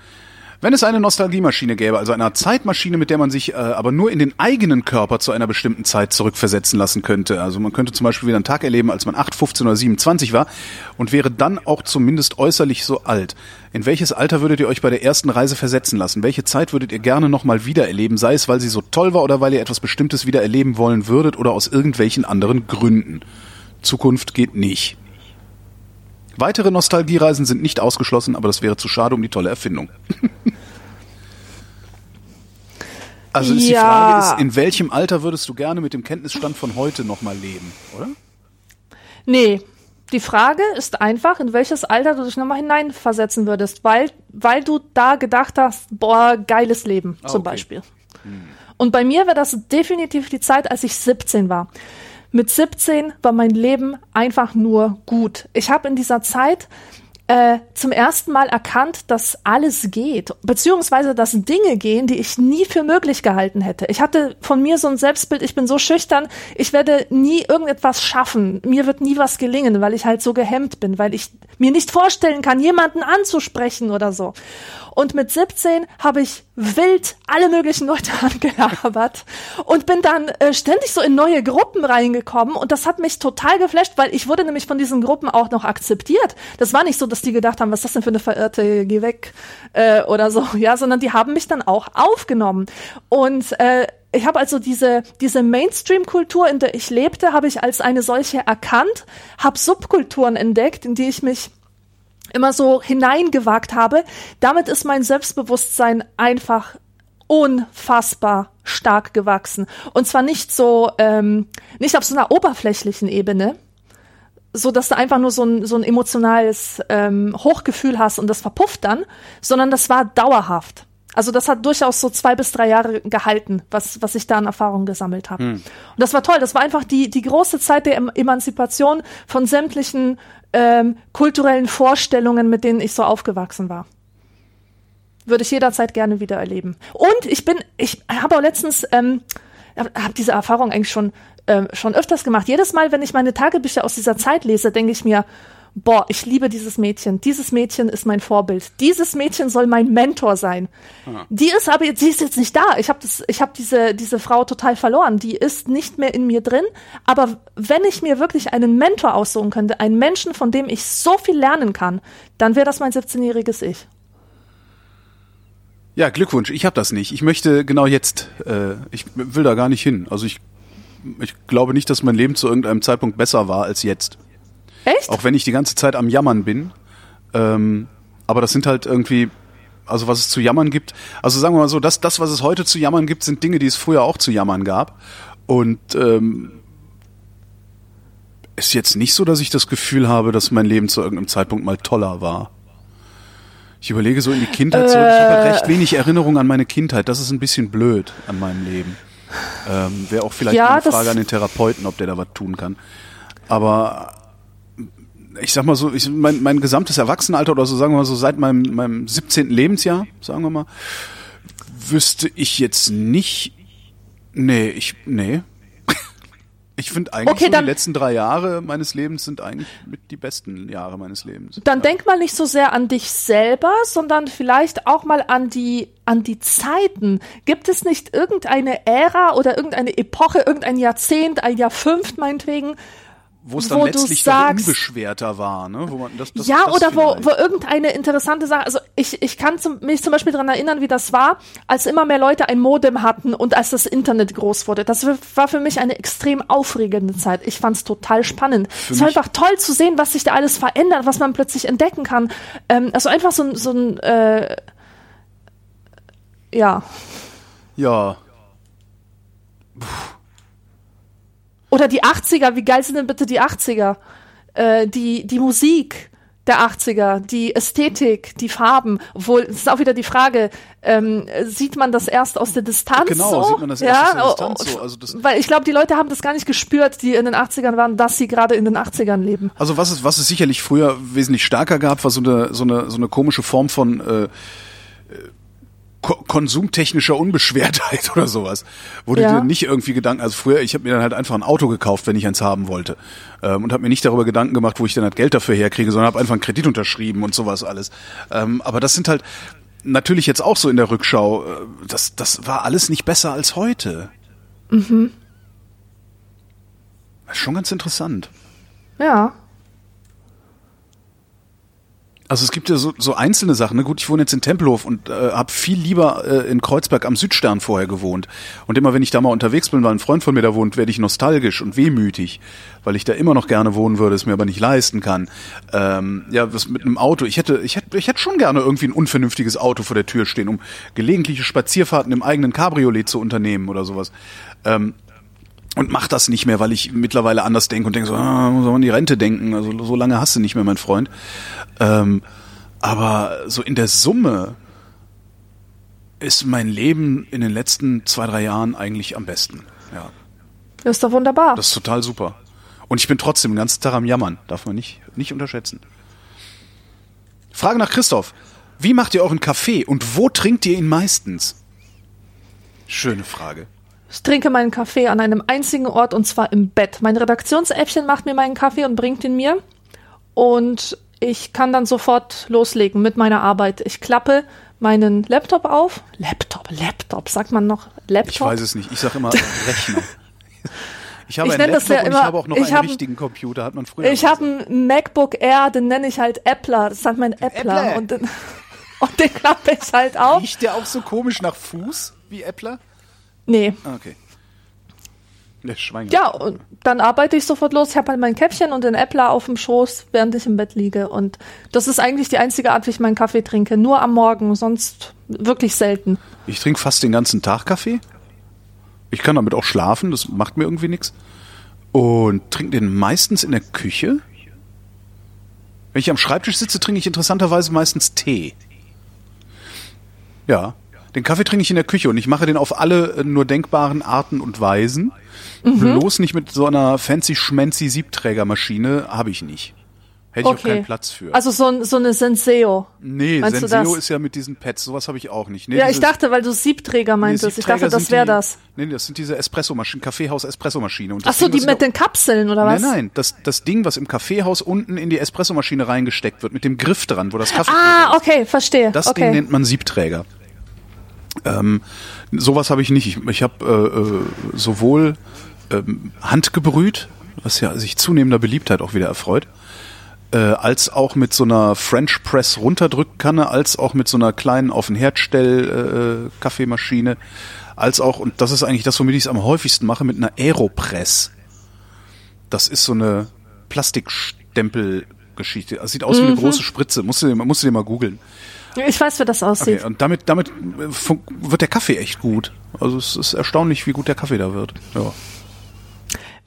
Wenn es eine Nostalgiemaschine gäbe, also eine Zeitmaschine, mit der man sich äh, aber nur in den eigenen Körper zu einer bestimmten Zeit zurückversetzen lassen könnte. Also man könnte zum Beispiel wieder einen Tag erleben, als man 8, 15 oder 27 war und wäre dann auch zumindest äußerlich so alt. In welches Alter würdet ihr euch bei der ersten Reise versetzen lassen? Welche Zeit würdet ihr gerne nochmal wiedererleben? Sei es, weil sie so toll war oder weil ihr etwas Bestimmtes wieder erleben wollen würdet oder aus irgendwelchen anderen Gründen. Zukunft geht nicht. Weitere Nostalgiereisen sind nicht ausgeschlossen, aber das wäre zu schade um die tolle Erfindung. [laughs] also ist die Ja. Frage ist, in welchem Alter würdest du gerne mit dem Kenntnisstand von heute nochmal leben, oder? Nee, die Frage ist einfach, in welches Alter du dich nochmal hineinversetzen würdest, weil, weil du da gedacht hast, boah, geiles Leben Ah, zum okay. Beispiel. Und bei mir wäre das definitiv die Zeit, als ich 17 war. Mit 17 war mein Leben einfach nur gut. Ich habe in dieser Zeit äh, zum ersten Mal erkannt, dass alles geht, beziehungsweise dass Dinge gehen, die ich nie für möglich gehalten hätte. Ich hatte von mir so ein Selbstbild, ich bin so schüchtern, ich werde nie irgendetwas schaffen, mir wird nie was gelingen, weil ich halt so gehemmt bin, weil ich mir nicht vorstellen kann, jemanden anzusprechen oder so. Und mit 17 habe ich wild alle möglichen Leute [laughs] angelabert und bin dann äh, ständig so in neue Gruppen reingekommen. Und das hat mich total geflasht, weil ich wurde nämlich von diesen Gruppen auch noch akzeptiert. Das war nicht so, dass die gedacht haben, was ist das denn für eine Verirrte, geh weg äh, oder so, ja, sondern die haben mich dann auch aufgenommen. Und äh, ich habe also diese, diese Mainstream-Kultur, in der ich lebte, habe ich als eine solche erkannt, habe Subkulturen entdeckt, in die ich mich immer so hineingewagt habe. Damit ist mein Selbstbewusstsein einfach unfassbar stark gewachsen. Und zwar nicht so, ähm, nicht auf so einer oberflächlichen Ebene, so dass du einfach nur so ein, so ein emotionales ähm, Hochgefühl hast und das verpufft dann, sondern das war dauerhaft. Also das hat durchaus so zwei bis drei Jahre gehalten, was, was ich da an Erfahrung gesammelt habe. Und das war toll. Das war einfach die, die große Zeit der Em- Emanzipation von sämtlichen ähm, kulturellen Vorstellungen, mit denen ich so aufgewachsen war. Würde ich jederzeit gerne wieder erleben. Und ich bin, ich habe auch letztens, ähm, habe hab diese Erfahrung eigentlich schon, ähm, schon öfters gemacht. Jedes Mal, wenn ich meine Tagebücher aus dieser Zeit lese, denke ich mir, boah, ich liebe dieses Mädchen. Dieses Mädchen ist mein Vorbild. Dieses Mädchen soll mein Mentor sein. Die ist aber, jetzt- die ist jetzt nicht da. Ich habe das, ich habe diese diese Frau total verloren. Die ist nicht mehr in mir drin. Aber wenn ich mir wirklich einen Mentor aussuchen könnte, einen Menschen, von dem ich so viel lernen kann, dann wäre das mein 17-jähriges Ich. Ja, Glückwunsch. Ich habe das nicht. Ich möchte genau jetzt, äh, ich will da gar nicht hin. Also ich, ich glaube nicht, dass mein Leben zu irgendeinem Zeitpunkt besser war als jetzt. Echt? Auch wenn ich die ganze Zeit am Jammern bin. Ähm, aber das sind halt irgendwie, also was es zu jammern gibt. Also sagen wir mal so, das, das, was es heute zu jammern gibt, sind Dinge, die es früher auch zu jammern gab. Und ähm, ist jetzt nicht so, dass ich das Gefühl habe, dass mein Leben zu irgendeinem Zeitpunkt mal toller war. Ich überlege so in die Kindheit zurück. Ich habe halt recht wenig Erinnerung an meine Kindheit. Das ist ein bisschen blöd an meinem Leben. Ähm, Wäre auch vielleicht Ja, eine Frage an den Therapeuten, ob der da was tun kann. Aber ich sag mal so, ich, mein, mein gesamtes Erwachsenenalter oder so, sagen wir mal so, seit meinem, meinem 17. Lebensjahr, sagen wir mal, wüsste ich jetzt nicht. Nee, ich. Nee. [laughs] Ich finde eigentlich Okay, so die letzten drei Jahre meines Lebens sind eigentlich mit die besten Jahre meines Lebens. Dann denk mal nicht so sehr an dich selber, sondern vielleicht auch mal an die, an die Zeiten. Gibt es nicht irgendeine Ära oder irgendeine Epoche, irgendein Jahrzehnt, ein Jahr fünf meinetwegen, wo es dann wo letztlich sagst- unbeschwerter war, ne? Wo man, das, das, ja, das oder wo, vielleicht. wo irgendeine interessante Sache, also ich, ich kann zum, mich zum Beispiel daran erinnern, wie das war, als immer mehr Leute ein Modem hatten und als das Internet groß wurde. Das war für mich eine extrem aufregende Zeit. Ich fand es total spannend. es war einfach toll zu sehen, was sich da alles verändert, was man plötzlich entdecken kann. Ähm, also einfach so ein, so ein äh, ja. Ja, Oder die 80er, wie geil sind denn bitte die 80er? Äh, die, die Musik der 80er, die Ästhetik, die Farben. Obwohl, es ist auch wieder die Frage, ähm, sieht man das erst aus der Distanz Genau, so? sieht man das erst ja? aus der Distanz oh, so. Also das- Weil ich glaube, die Leute haben das gar nicht gespürt, die in den 80ern waren, dass sie gerade in den 80ern leben. Also was es, was es sicherlich früher wesentlich stärker gab, war so eine, so eine, so eine komische Form von äh, ko konsumtechnischer Unbeschwertheit [laughs] oder sowas. Wo du Ja. dir nicht irgendwie Gedanken, also früher, ich habe mir dann halt einfach ein Auto gekauft, wenn ich eins haben wollte. Ähm, und habe mir nicht darüber Gedanken gemacht, wo ich dann halt Geld dafür herkriege, sondern habe einfach einen Kredit unterschrieben und sowas alles. Ähm, aber das sind halt natürlich jetzt auch so in der Rückschau, äh, das, das war alles nicht besser als heute. Mhm. Das ist schon ganz interessant. Ja. Also es gibt ja so, so einzelne Sachen. Ne? Gut, ich wohne jetzt in Tempelhof und äh, habe viel lieber äh, in Kreuzberg am Südstern vorher gewohnt. Und immer wenn ich da mal unterwegs bin, weil ein Freund von mir da wohnt, werde ich nostalgisch und wehmütig, weil ich da immer noch gerne wohnen würde, es mir aber nicht leisten kann. Ähm, ja, was mit einem Auto. Ich hätte, ich hätte, ich hätte schon gerne irgendwie ein unvernünftiges Auto vor der Tür stehen, um gelegentliche Spazierfahrten im eigenen Cabriolet zu unternehmen oder sowas. Ähm, und mach das nicht mehr, weil ich mittlerweile anders denke und denke so, ah, muss man an die Rente denken. Also so lange hast du nicht mehr, mein Freund. Ähm, aber so in der Summe ist mein Leben in den letzten zwei, drei Jahren eigentlich am besten. Ja, Das ist doch wunderbar. das ist total super. Und ich bin trotzdem den ganzen Tag am Jammern. Darf man nicht, nicht unterschätzen. Frage nach Christoph. Wie macht ihr euren Kaffee und wo trinkt ihr ihn meistens? Schöne Frage. Ich trinke meinen Kaffee an einem einzigen Ort und zwar im Bett. Mein Redaktionsäffchen macht mir meinen Kaffee und bringt ihn mir. Und ich kann dann sofort loslegen mit meiner Arbeit. Ich klappe meinen Laptop auf. Laptop, Laptop, sagt man noch Laptop? Ich weiß es nicht. Ich sage immer [laughs] Rechner. Ich habe Ich einen Laptop ja und ich immer- habe auch noch einen hab- richtigen Computer, hat man früher. Ich habe einen MacBook Air, den nenne ich halt Appler. Das ist halt mein Appler. Appler. Und den, [laughs] und den klappe ich halt auf. Riecht der auch so komisch nach Fuß wie Äppler? Nee. Ah, okay. Der Schwein. Ja, und dann arbeite ich sofort los. Ich habe halt mein Käppchen und den Äppler auf dem Schoß, während ich im Bett liege. Und das ist eigentlich die einzige Art, wie ich meinen Kaffee trinke. Nur am Morgen, sonst wirklich selten. Ich trinke fast den ganzen Tag Kaffee. Ich kann damit auch schlafen, das macht mir irgendwie nichts. Und trinke den meistens in der Küche. Wenn ich am Schreibtisch sitze, trinke ich interessanterweise meistens Tee. Ja, den Kaffee trinke ich in der Küche und ich mache den auf alle äh, nur denkbaren Arten und Weisen. Bloß nicht mit so einer fancy schmancy Siebträgermaschine, habe ich nicht. Hätte ich auch keinen Platz für. Also so, so eine Senseo. nee, meinst Senseo das? ist ja mit diesen Pads, sowas habe ich auch nicht. Nee, Ja, ich dieses- dachte, weil du Siebträger meintest. ich Siebträger dachte, das wäre das. Nee, nee, das sind diese Espressomaschinen, Kaffeehaus-Espressomaschine. Und Ach so, Ding, die mit ich den Kapseln oder was? Nein, nein, das, das Ding, was im Kaffeehaus unten in die Espressomaschine reingesteckt wird, mit dem Griff dran, wo das Kaffee Ah, ist. okay, verstehe. Das okay. Ding nennt man Siebträger. Ähm, sowas habe ich nicht. Ich, ich habe äh, äh, sowohl ähm, handgebrüht, was ja sich zunehmender Beliebtheit auch wieder erfreut, äh, als auch mit so einer French Press Runterdrückkanne, als auch mit so einer kleinen auf den Herd stell äh, Kaffeemaschine, als auch und das ist eigentlich das, womit ich es am häufigsten mache, mit einer Aeropress. Das ist so eine Plastik Dempelgeschichte. Das sieht aus wie eine große Spritze. Musst du, musst du dir mal googeln. Ich weiß, wie das aussieht. Okay, und damit, damit äh, wird der Kaffee echt gut. Also es ist erstaunlich, wie gut der Kaffee da wird. Ja.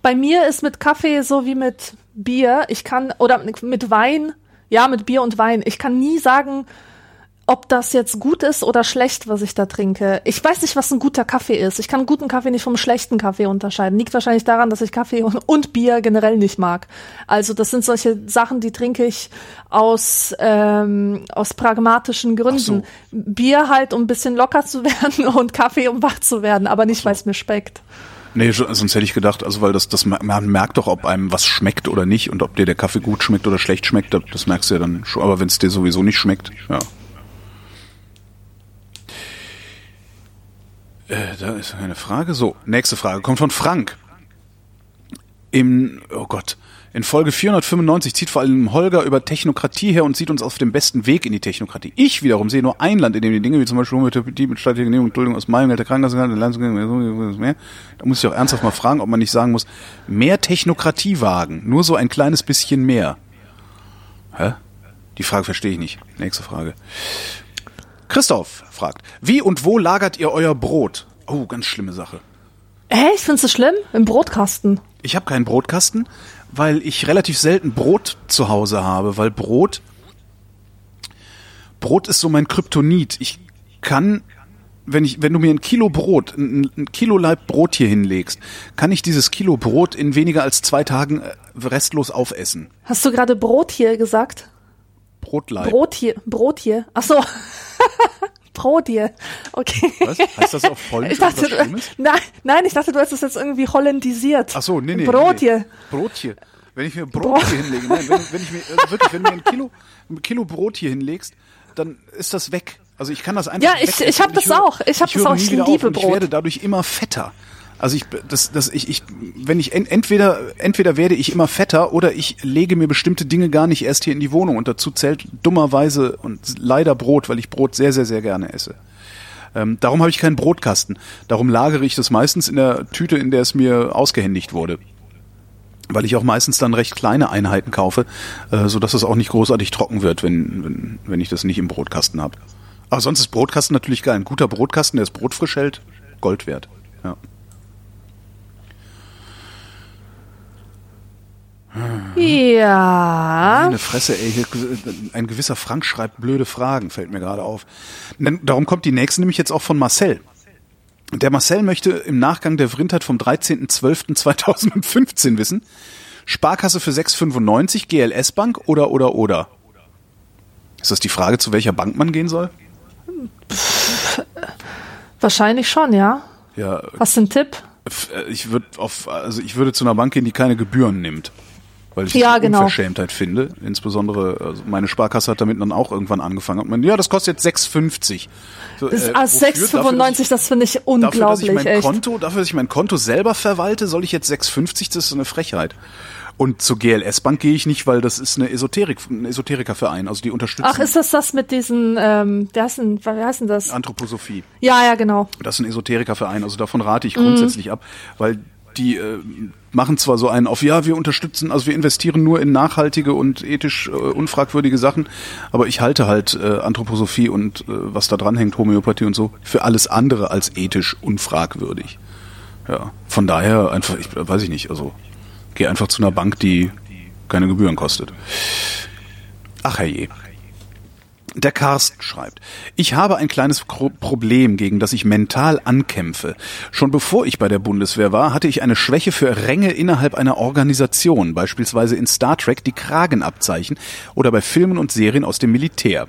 Bei mir ist mit Kaffee so wie mit Bier. Ich kann, oder mit Wein, ja, mit Bier und Wein. Ich kann nie sagen, ob das jetzt gut ist oder schlecht, was ich da trinke. Ich weiß nicht, was ein guter Kaffee ist. Ich kann guten Kaffee nicht vom schlechten Kaffee unterscheiden. Liegt wahrscheinlich daran, dass ich Kaffee und, und Bier generell nicht mag. Also das sind solche Sachen, die trinke ich aus, ähm, aus pragmatischen Gründen. so. Bier halt, um ein bisschen locker zu [laughs] werden und Kaffee, um wach zu werden, aber nicht, weil es mir schmeckt. Nee, so- sonst hätte ich gedacht, also weil das, das man merkt doch, ob einem was schmeckt oder nicht und ob dir der Kaffee gut schmeckt oder schlecht schmeckt, das merkst du ja dann schon. Aber wenn es dir sowieso nicht schmeckt, ja. Äh, da ist eine Frage. So, nächste Frage kommt von Frank. Im, oh Gott, in Folge 495 zieht vor allem Holger über Technokratie her und sieht uns auf dem besten Weg in die Technokratie. Ich wiederum sehe nur ein Land, in dem die Dinge wie zum Beispiel Homöopathie mit staatlicher Genehmigung Duldung aus Meilen, der Krankenkasse, Landesgenehmigung, mehr. Da muss ich auch ernsthaft mal fragen, ob man nicht sagen muss, mehr Technokratie wagen. Nur so ein kleines bisschen mehr. Hä? Die Frage verstehe ich nicht. Nächste Frage. Christoph fragt, wie und wo lagert ihr euer Brot? Oh, ganz schlimme Sache. Hä, ich find's so schlimm? Im Brotkasten. Ich habe keinen Brotkasten, weil ich relativ selten Brot zu Hause habe, weil Brot Brot ist so mein Kryptonit. Ich kann wenn ich wenn du mir ein Kilo Brot, ein, ein Kilo Leib Brot hier hinlegst, kann ich dieses Kilo Brot in weniger als zwei Tagen äh, restlos aufessen. Hast du gerade Brot hier gesagt? Brotleib. Brot hier, Brot hier. Ach so. [laughs] Brot hier. Okay. Was? Heißt das auf Polnisch Ich dachte, Schlimmes? nein, nein, ich dachte, du hast es jetzt irgendwie hollandisiert. Ach so, nee, nee. Brot nee, hier. Brot hier. Wenn ich mir Brot, Brot. hier hinlege, nein, wenn, wenn ich mir, äh, wirklich, wenn du mir ein Kilo, ein Kilo Brot hier hinlegst, dann ist das weg. Also ich kann das einfach Ja, ich- ich hab und das höre- auch. Ich hab das auch. Ich liebe auf und Ich Brot. werde dadurch immer fetter. Also ich, das, das, ich, ich, wenn ich en- entweder, entweder werde ich immer fetter oder ich lege mir bestimmte Dinge gar nicht erst hier in die Wohnung und dazu zählt dummerweise und leider Brot, weil ich Brot sehr, sehr, sehr gerne esse. Ähm, darum habe ich keinen Brotkasten. Darum lagere ich das meistens in der Tüte, in der es mir ausgehändigt wurde. Weil ich auch meistens dann recht kleine Einheiten kaufe, äh, so dass es auch nicht großartig trocken wird, wenn, wenn, wenn ich das nicht im Brotkasten habe. Aber sonst ist Brotkasten natürlich geil. Ein guter Brotkasten, der das Brot frisch hält, Gold wert. Ja. Ja. Meine Fresse, ey, hier, ein gewisser Frank schreibt blöde Fragen, fällt mir gerade auf. Darum kommt die nächste nämlich jetzt auch von Marcel. Der Marcel möchte im Nachgang der Vrindheit vom 13.12.2015 wissen, Sparkasse für 6,95, GLS Bank oder, oder, oder? Ist das die Frage, zu welcher Bank man gehen soll? Wahrscheinlich schon, ja. Ja, Hast du einen Tipp? äh, ich würde auf, also ich würde zu einer Bank gehen, die keine Gebühren nimmt. Weil ich Ja, genau. Unverschämtheit finde. Insbesondere, also meine Sparkasse hat damit dann auch irgendwann angefangen. Und man, ja, das kostet jetzt 6,50. So, Das äh, ist, ah, 6,95, das finde ich ich, dafür, dass unglaublich, ich mein echt. Konto, dafür, dass ich mein Konto selber verwalte, soll ich jetzt 6,50? Das ist so eine Frechheit. Und zur GLS Bank gehe ich nicht, weil das ist eine Esoterik, ein Esoterikerverein. Also die unterstützen Ach, ist das das mit diesen, ähm, wie heißt denn, wie heißt denn das? Anthroposophie. Ja, ja, genau. Das ist ein Esoterikerverein, also davon rate ich grundsätzlich ab, weil die äh, machen zwar so einen auf, ja, wir unterstützen, also wir investieren nur in nachhaltige und ethisch äh, unfragwürdige Sachen, aber ich halte halt äh, Anthroposophie und äh, was da dran hängt, Homöopathie und so, für alles andere als ethisch unfragwürdig. Ja, von daher einfach, ich weiß ich nicht, also geh einfach zu einer Bank, die keine Gebühren kostet. Ach herrje. Der Carsten schreibt, ich habe ein kleines Problem, gegen das ich mental ankämpfe. Schon bevor ich bei der Bundeswehr war, hatte ich eine Schwäche für Ränge innerhalb einer Organisation, beispielsweise in Star Trek die Kragenabzeichen oder bei Filmen und Serien aus dem Militär.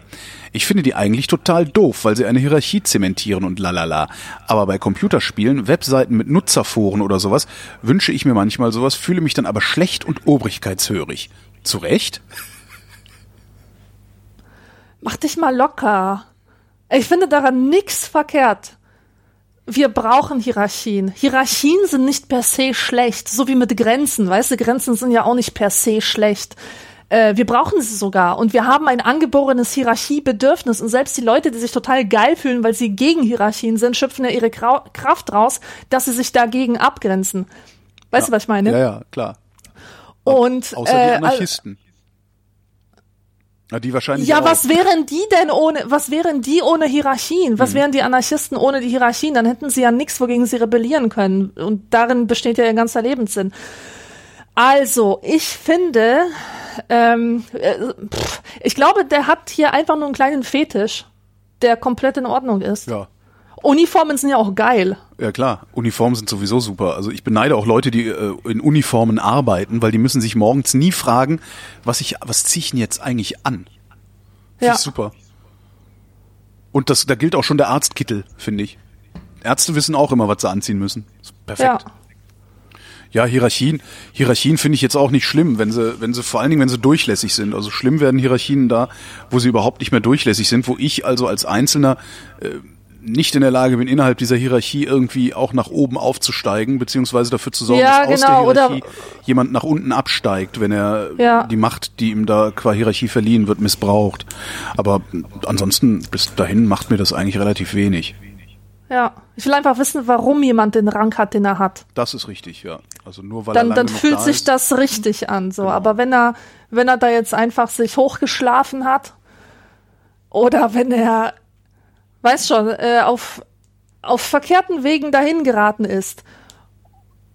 Ich finde die eigentlich total doof, weil sie eine Hierarchie zementieren und lalala. Aber bei Computerspielen, Webseiten mit Nutzerforen oder sowas wünsche ich mir manchmal sowas, fühle mich dann aber schlecht und obrigkeitshörig. Zu Recht? Mach dich mal locker. Ich finde daran nichts verkehrt. Wir brauchen Hierarchien. Hierarchien sind nicht per se schlecht, so wie mit Grenzen. Weißt du, Grenzen sind ja auch nicht per se schlecht. Äh, wir brauchen sie sogar. Und wir haben ein angeborenes Hierarchiebedürfnis. Und selbst die Leute, die sich total geil fühlen, weil sie gegen Hierarchien sind, schöpfen ja ihre Krau Kraft raus, dass sie sich dagegen abgrenzen. Weißt du, was ich meine? Ja, ja, klar. Und Außer die äh, Anarchisten. Ja, die wahrscheinlich Ja, auch. was wären die denn ohne, was wären die ohne Hierarchien? Was wären die Anarchisten ohne die Hierarchien? Dann hätten sie ja nichts, wogegen sie rebellieren können. Und darin besteht ja ihr ganzer Lebenssinn. Also, ich finde, ähm, äh, pff, ich glaube, der hat hier einfach nur einen kleinen Fetisch, der komplett in Ordnung ist. Ja. Uniformen sind ja auch geil. Ja klar, Uniformen sind sowieso super. Also ich beneide auch Leute, die äh, in Uniformen arbeiten, weil die müssen sich morgens nie fragen, was ich, was ziehe ich denn jetzt eigentlich an? Finde Ja. ich super. Und das, da gilt auch schon der Arztkittel, finde ich. Ärzte wissen auch immer, was sie anziehen müssen. Perfekt. Ja. Ja, Hierarchien, Hierarchien finde ich jetzt auch nicht schlimm, wenn sie, wenn sie vor allen Dingen, wenn sie durchlässig sind. Also schlimm werden Hierarchien da, wo sie überhaupt nicht mehr durchlässig sind, wo ich also als Einzelner äh, nicht in der Lage bin, innerhalb dieser Hierarchie irgendwie auch nach oben aufzusteigen, beziehungsweise dafür zu sorgen, Ja, dass aus genau, der oder- Hierarchie jemand nach unten absteigt, wenn er Ja. die Macht, die ihm da qua Hierarchie verliehen wird, missbraucht. Aber ansonsten bis dahin macht mir das eigentlich relativ wenig. Ja. Ich will einfach wissen, warum jemand den Rang hat, den er hat. Das ist richtig, ja. Also nur weil er dann, lang dann fühlt da sich ist. das richtig an, so. Genau. Aber wenn er, wenn er da jetzt einfach sich hochgeschlafen hat oder wenn er, weiß schon, äh, auf, auf verkehrten Wegen dahin geraten ist,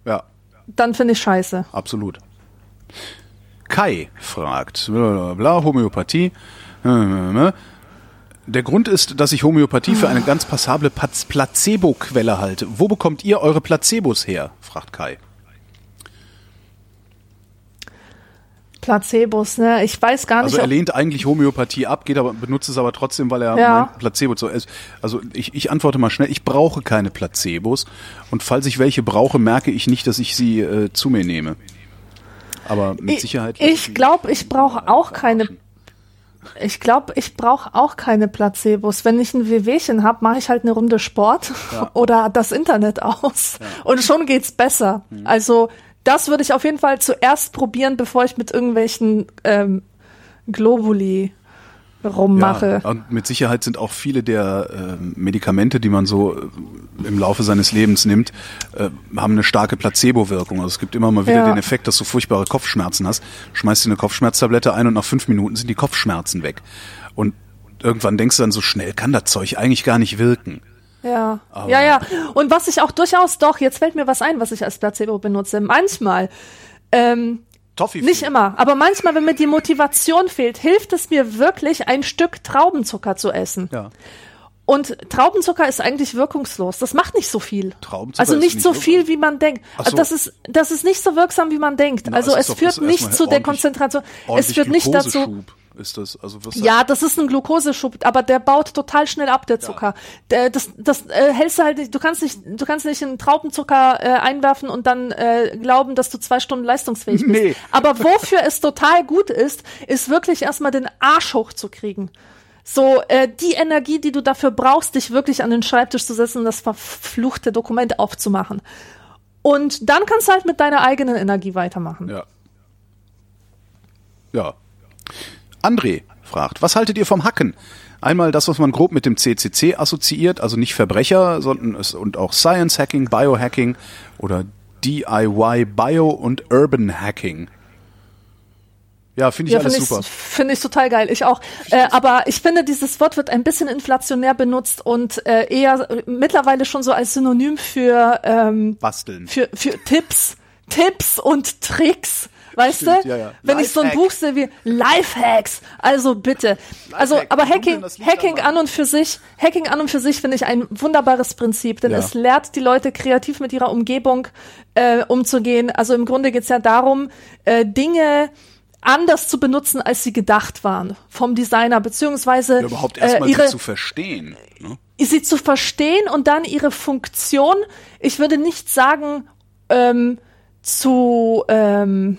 Ja. dann finde ich scheiße. Absolut. Kai fragt, bla, bla, Homöopathie. äh, Der Grund ist, dass ich Homöopathie für eine ganz passable Placebo-Quelle halte. Wo bekommt ihr eure Placebos her? fragt Kai. Placebos, ne? Ich weiß gar Also nicht, er ob, lehnt eigentlich Homöopathie ab, geht aber benutzt es aber trotzdem, weil er Ja. meint, Placebo zu ist. Also ich, ich antworte mal schnell, ich brauche keine Placebos und falls ich welche brauche, merke ich nicht, dass ich sie äh, zu mir nehme. Aber mit ich, Sicherheit. ich glaube, ich brauche auch keine ich glaube, ich brauche auch keine Placebos. Wenn ich ein Wehwehchen habe, mache ich halt eine Runde Sport [laughs] oder das Internet aus. Und schon geht's besser. Mhm. Also das würde ich auf jeden Fall zuerst probieren, bevor ich mit irgendwelchen ähm, Globuli rummache. Ja, und mit Sicherheit sind auch viele der äh, Medikamente, die man so äh, im Laufe seines Lebens nimmt, äh, haben eine starke Placebo-Wirkung. Also es gibt immer mal wieder Ja. den Effekt, dass du furchtbare Kopfschmerzen hast, schmeißt dir eine Kopfschmerztablette ein und nach fünf Minuten sind die Kopfschmerzen weg. Und irgendwann denkst du dann, so schnell kann das Zeug eigentlich gar nicht wirken. Ja, ja, ja. Und was ich auch durchaus doch, jetzt fällt mir was ein, was ich als Placebo benutze. Manchmal, ähm, Toffee nicht immer, aber manchmal, wenn mir die Motivation fehlt, hilft es mir wirklich, ein Stück Traubenzucker zu essen. Ja. Und Traubenzucker ist eigentlich wirkungslos. Das macht nicht so viel. Traubenzucker also ist nicht, nicht so viel, wie man denkt. Also so. das ist, das ist nicht so wirksam, wie man denkt. Na, also es doch- führt nicht zu der Konzentration. Es führt nicht dazu. Glukoseschub Ist das, also du- Ja, das ist ein Glukoseschub, aber der baut total schnell ab, der Zucker. Der, das das äh, hältst du halt nicht, du kannst nicht, du kannst nicht einen Traubenzucker äh, einwerfen und dann äh, glauben, dass du zwei Stunden leistungsfähig bist. Nee. Aber wofür es total gut ist, ist wirklich erstmal den Arsch hochzukriegen. So, äh, die Energie, die du dafür brauchst, dich wirklich an den Schreibtisch zu setzen und das verfluchte Dokument aufzumachen. Und dann kannst du halt mit deiner eigenen Energie weitermachen. Ja. Ja. André fragt, was haltet ihr vom Hacken? Einmal das, was man grob mit dem CCC assoziiert, also nicht Verbrecher, sondern es und auch Science Hacking, Biohacking oder DIY Bio und Urban Hacking. Ja, finde ich Ja, alles super. finde ich total geil. Ich auch. Äh, aber ich finde, dieses Wort wird ein bisschen inflationär benutzt und äh, eher mittlerweile schon so als Synonym für, ähm, Basteln. für, für Tipps, Tipps und Tricks. Weißt Stimmt, du? ja, ja. Wenn ich so ein Lifehack. Buch sehe wie Lifehacks, also bitte. Also, Lifehack. aber Hacking, Hacking an und für sich, Hacking an und für sich finde ich ein wunderbares Prinzip, denn Ja. es lehrt die Leute kreativ mit ihrer Umgebung äh, umzugehen. Also im Grunde geht's ja darum, äh, Dinge anders zu benutzen, als sie gedacht waren vom Designer, beziehungsweise Ja, überhaupt äh, erstmal ihre, sie zu verstehen. Ne? sie zu verstehen und dann ihre Funktion, ich würde nicht sagen, ähm, zu, ähm,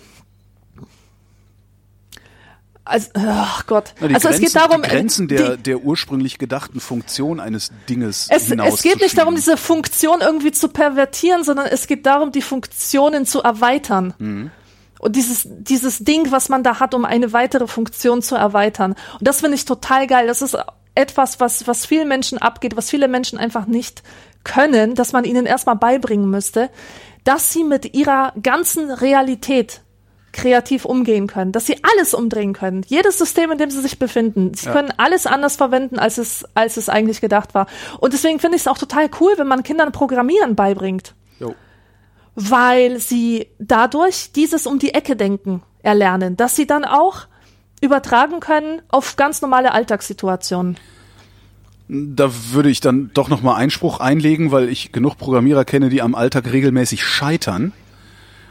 also, ach Gott. Na, also Grenzen, es geht darum, die Grenzen äh, der, die, der ursprünglich gedachten Funktion eines Dinges es, es geht nicht darum, diese Funktion irgendwie zu pervertieren, sondern es geht darum, die Funktionen zu erweitern. Mhm. Und dieses, dieses Ding, was man da hat, um eine weitere Funktion zu erweitern. Und das finde ich total geil. Das ist etwas, was, was vielen Menschen abgeht, was viele Menschen einfach nicht können, dass man ihnen erstmal beibringen müsste, dass sie mit ihrer ganzen Realität kreativ umgehen können, dass sie alles umdrehen können, jedes System, in dem sie sich befinden. Sie Ja. können alles anders verwenden, als es, als es eigentlich gedacht war. Und deswegen finde ich es auch total cool, wenn man Kindern Programmieren beibringt, Jo. weil sie dadurch dieses um die Ecke denken erlernen, dass sie dann auch übertragen können auf ganz normale Alltagssituationen. Da würde ich dann doch nochmal Einspruch einlegen, weil ich genug Programmierer kenne, die am Alltag regelmäßig scheitern.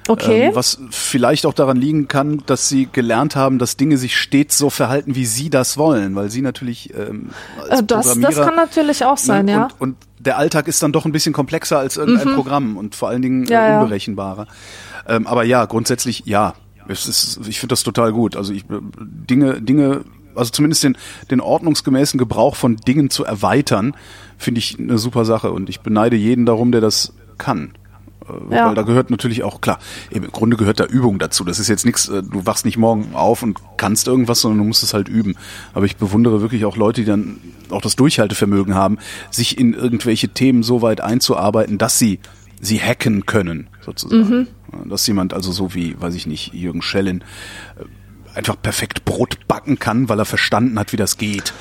Okay. Ähm, was vielleicht auch daran liegen kann, dass sie gelernt haben, dass Dinge sich stets so verhalten, wie sie das wollen, weil sie natürlich ähm, als Äh, das, das kann natürlich auch sein, ne, ja. Und, und der Alltag ist dann doch ein bisschen komplexer als irgendein Programm und vor allen Dingen Ja, äh, ja. unberechenbarer. Ähm, aber ja, grundsätzlich ja. Es ist, ich finde das total gut. Also ich Dinge, Dinge, also zumindest den, den ordnungsgemäßen Gebrauch von Dingen zu erweitern, finde ich eine super Sache und ich beneide jeden darum, der das kann. Äh, Ja. Weil da gehört natürlich auch, klar, im Grunde gehört da Übung dazu. Das ist jetzt nichts, äh, du wachst nicht morgen auf und kannst irgendwas, sondern du musst es halt üben. Aber ich bewundere wirklich auch Leute, die dann auch das Durchhaltevermögen haben, sich in irgendwelche Themen so weit einzuarbeiten, dass sie sie hacken können, sozusagen. Ja, Dass jemand also so wie, weiß ich nicht, Jürgen Schellin äh, einfach perfekt Brot backen kann, weil er verstanden hat, wie das geht.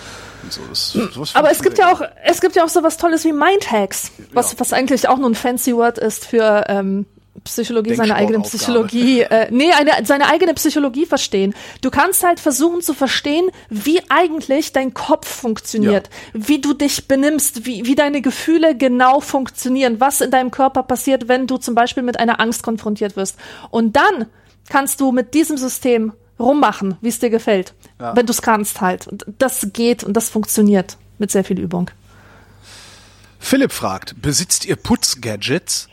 Und so, das, sowas finde Aber es gibt ja auch, es gibt ja auch sowas Tolles wie Mindhacks, was, Ja. was eigentlich auch nur ein fancy Word ist für ähm, Psychologie, seine eigene. Psychologie, äh, nee, eine, seine eigene Psychologie verstehen. Du kannst halt versuchen zu verstehen, wie eigentlich dein Kopf funktioniert, wie du dich benimmst, wie, wie deine Gefühle genau funktionieren, was in deinem Körper passiert, wenn du zum Beispiel mit einer Angst konfrontiert wirst. Und dann kannst du mit diesem System rummachen, wie es dir gefällt, Ja. wenn du es kannst halt. Und das geht und das funktioniert mit sehr viel Übung. Philipp fragt, besitzt ihr Putzgadgets?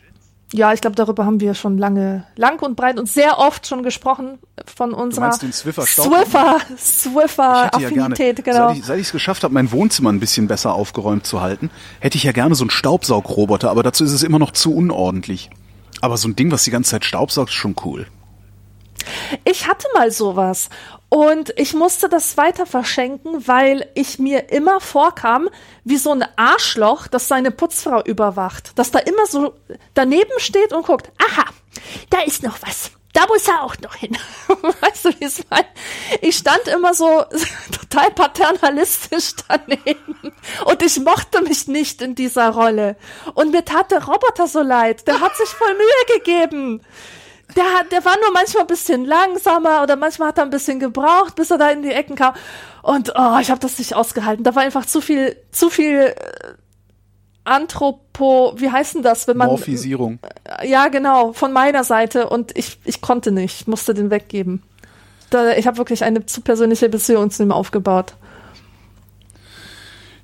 Ja, ich glaube, darüber haben wir schon lange, lang und breit und sehr oft schon gesprochen von unserer Swiffer? Swiffer, Swiffer hätte ja gerne, Affinität, genau. seit ich seit ich es geschafft habe, mein Wohnzimmer ein bisschen besser aufgeräumt zu halten, hätte ich ja gerne so einen Staubsaugroboter, aber dazu ist es immer noch zu unordentlich. Aber so ein Ding, was die ganze Zeit staubsaugt, ist schon cool. Ich hatte mal sowas und ich musste das weiter verschenken, weil ich mir immer vorkam wie so ein Arschloch, das seine Putzfrau überwacht, das da immer so daneben steht und guckt, aha, da ist noch was. Da muss er auch noch hin. [laughs] Weißt du, wie es mein? Ich stand immer so [laughs] total paternalistisch daneben. Und ich mochte mich nicht in dieser Rolle. Und mir tat der Roboter so leid. Der hat sich voll Mühe gegeben. Der, hat, der war nur manchmal ein bisschen langsamer oder manchmal hat er ein bisschen gebraucht, bis er da in die Ecken kam. Und oh, ich habe das nicht ausgehalten. Da war einfach zu viel, zu viel äh, Anthropo, wie heißt denn das, wenn man Morphisierung. ja, genau, von meiner Seite und ich, ich konnte nicht, ich musste den weggeben. Da, ich habe wirklich eine zu persönliche Beziehung zu ihm aufgebaut.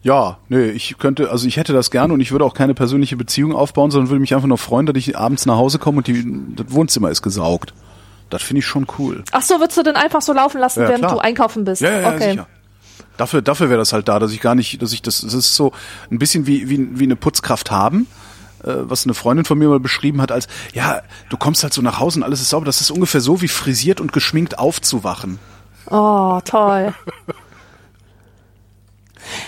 Ja, nee, ich könnte, also ich hätte das gerne und ich würde auch keine persönliche Beziehung aufbauen, sondern würde mich einfach nur freuen, dass ich abends nach Hause komme und die, das Wohnzimmer ist gesaugt. Das finde ich schon cool. Ach so, würdest du den einfach so laufen lassen, Ja, während klar. du einkaufen bist? Ja, ja, ja okay. sicher. Dafür, dafür wäre das halt da, dass ich gar nicht, dass ich das, es ist so ein bisschen wie, wie, wie eine Putzkraft haben, äh, was eine Freundin von mir mal beschrieben hat als, ja, du kommst halt so nach Hause und alles ist sauber. Das ist ungefähr so wie frisiert und geschminkt aufzuwachen. Oh, toll.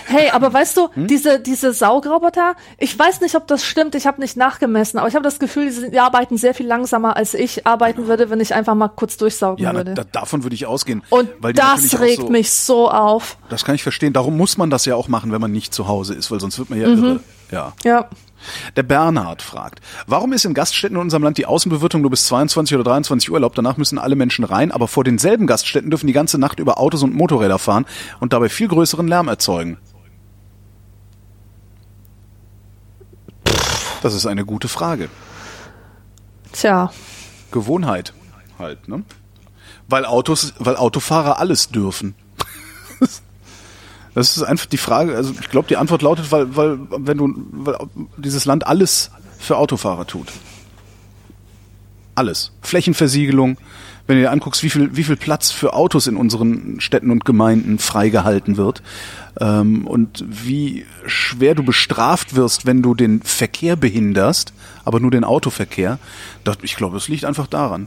Hey, aber weißt du, Hm? diese, diese Saugroboter, ich weiß nicht, ob das stimmt, ich habe nicht nachgemessen, aber ich habe das Gefühl, die, arbeiten sehr viel langsamer, als ich arbeiten würde, wenn ich einfach mal kurz durchsaugen Ja, würde. da, davon würde ich ausgehen. Und das regt so, mich so auf. Das kann ich verstehen. Darum muss man das ja auch machen, wenn man nicht zu Hause ist, weil sonst wird man Mhm. ja irre. Ja. Ja. Der Bernhard fragt, warum ist in Gaststätten in unserem Land die Außenbewirtung nur bis 22 oder 23 Uhr erlaubt? Danach müssen alle Menschen rein, aber vor denselben Gaststätten dürfen die ganze Nacht über Autos und Motorräder fahren und dabei viel größeren Lärm erzeugen. Das ist eine gute Frage. Tja. Gewohnheit halt, ne? Weil Autos, weil Autofahrer alles dürfen. Das ist einfach die Frage, also ich glaube, die Antwort lautet, weil, weil, wenn du, weil dieses Land alles für Autofahrer tut. Alles. Flächenversiegelung. Wenn du dir anguckst, wie viel, wie viel Platz für Autos in unseren Städten und Gemeinden freigehalten wird ähm, und wie schwer du bestraft wirst, wenn du den Verkehr behinderst, aber nur den Autoverkehr, das, ich glaube, es liegt einfach daran.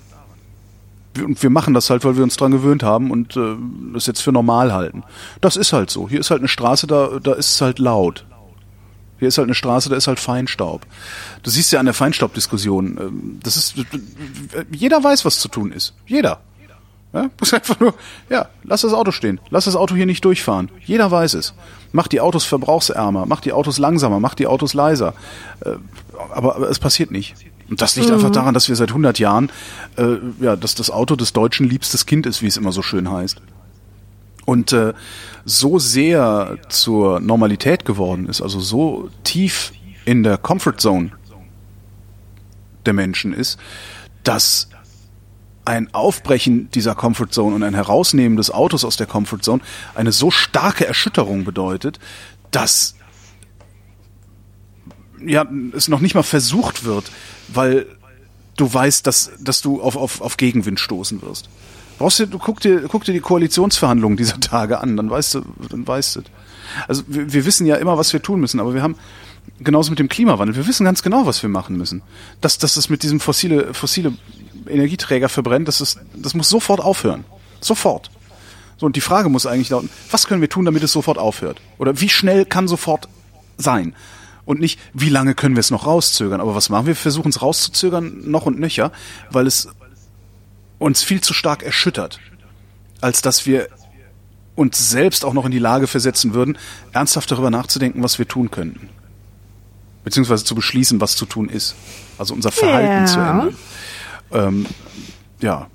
Und wir machen das halt, weil wir uns dran gewöhnt haben und äh, das jetzt für normal halten. Das ist halt so. Hier ist halt eine Straße, da, da ist es halt laut. Hier ist halt eine Straße, da ist halt Feinstaub. Du siehst ja an der Feinstaubdiskussion, ähm, das ist, jeder weiß, was zu tun ist. Jeder. Ja, [laughs] muss einfach nur, ja, lass das Auto stehen. Lass das Auto hier nicht durchfahren. Jeder weiß es. Mach die Autos verbrauchsärmer, mach die Autos langsamer, mach die Autos leiser. Äh, aber, aber es passiert nicht. Und das liegt mhm. einfach daran, dass wir seit 100 Jahren, äh, ja, dass das Auto des Deutschen liebstes Kind ist, wie es immer so schön heißt. Und äh, so sehr zur Normalität geworden ist, also so tief in der Comfort Zone der Menschen ist, dass ein Aufbrechen dieser Comfort Zone und ein Herausnehmen des Autos aus der Comfort Zone eine so starke Erschütterung bedeutet, dass ja, es noch nicht mal versucht wird, weil du weißt, dass, dass du auf, auf, auf Gegenwind stoßen wirst. Brauchst du, du guck dir, guck dir die Koalitionsverhandlungen dieser Tage an, dann weißt du, dann weißt du. Also wir, wir wissen ja immer, was wir tun müssen, aber wir haben genauso mit dem Klimawandel, wir wissen ganz genau, was wir machen müssen. Dass, dass es mit diesem fossile, fossile Energieträger verbrennt, das, ist, das muss sofort aufhören. Sofort. So, und die Frage muss eigentlich lauten, was können wir tun, damit es sofort aufhört? Oder wie schnell kann sofort sein? Und nicht, wie lange können wir es noch rauszögern? Aber was machen wir? Wir versuchen es rauszuzögern, noch und nöcher, weil es uns viel zu stark erschüttert, als dass wir uns selbst auch noch in die Lage versetzen würden, ernsthaft darüber nachzudenken, was wir tun könnten. Beziehungsweise zu beschließen, was zu tun ist. Also unser Verhalten ja. zu ändern. Ähm, ja.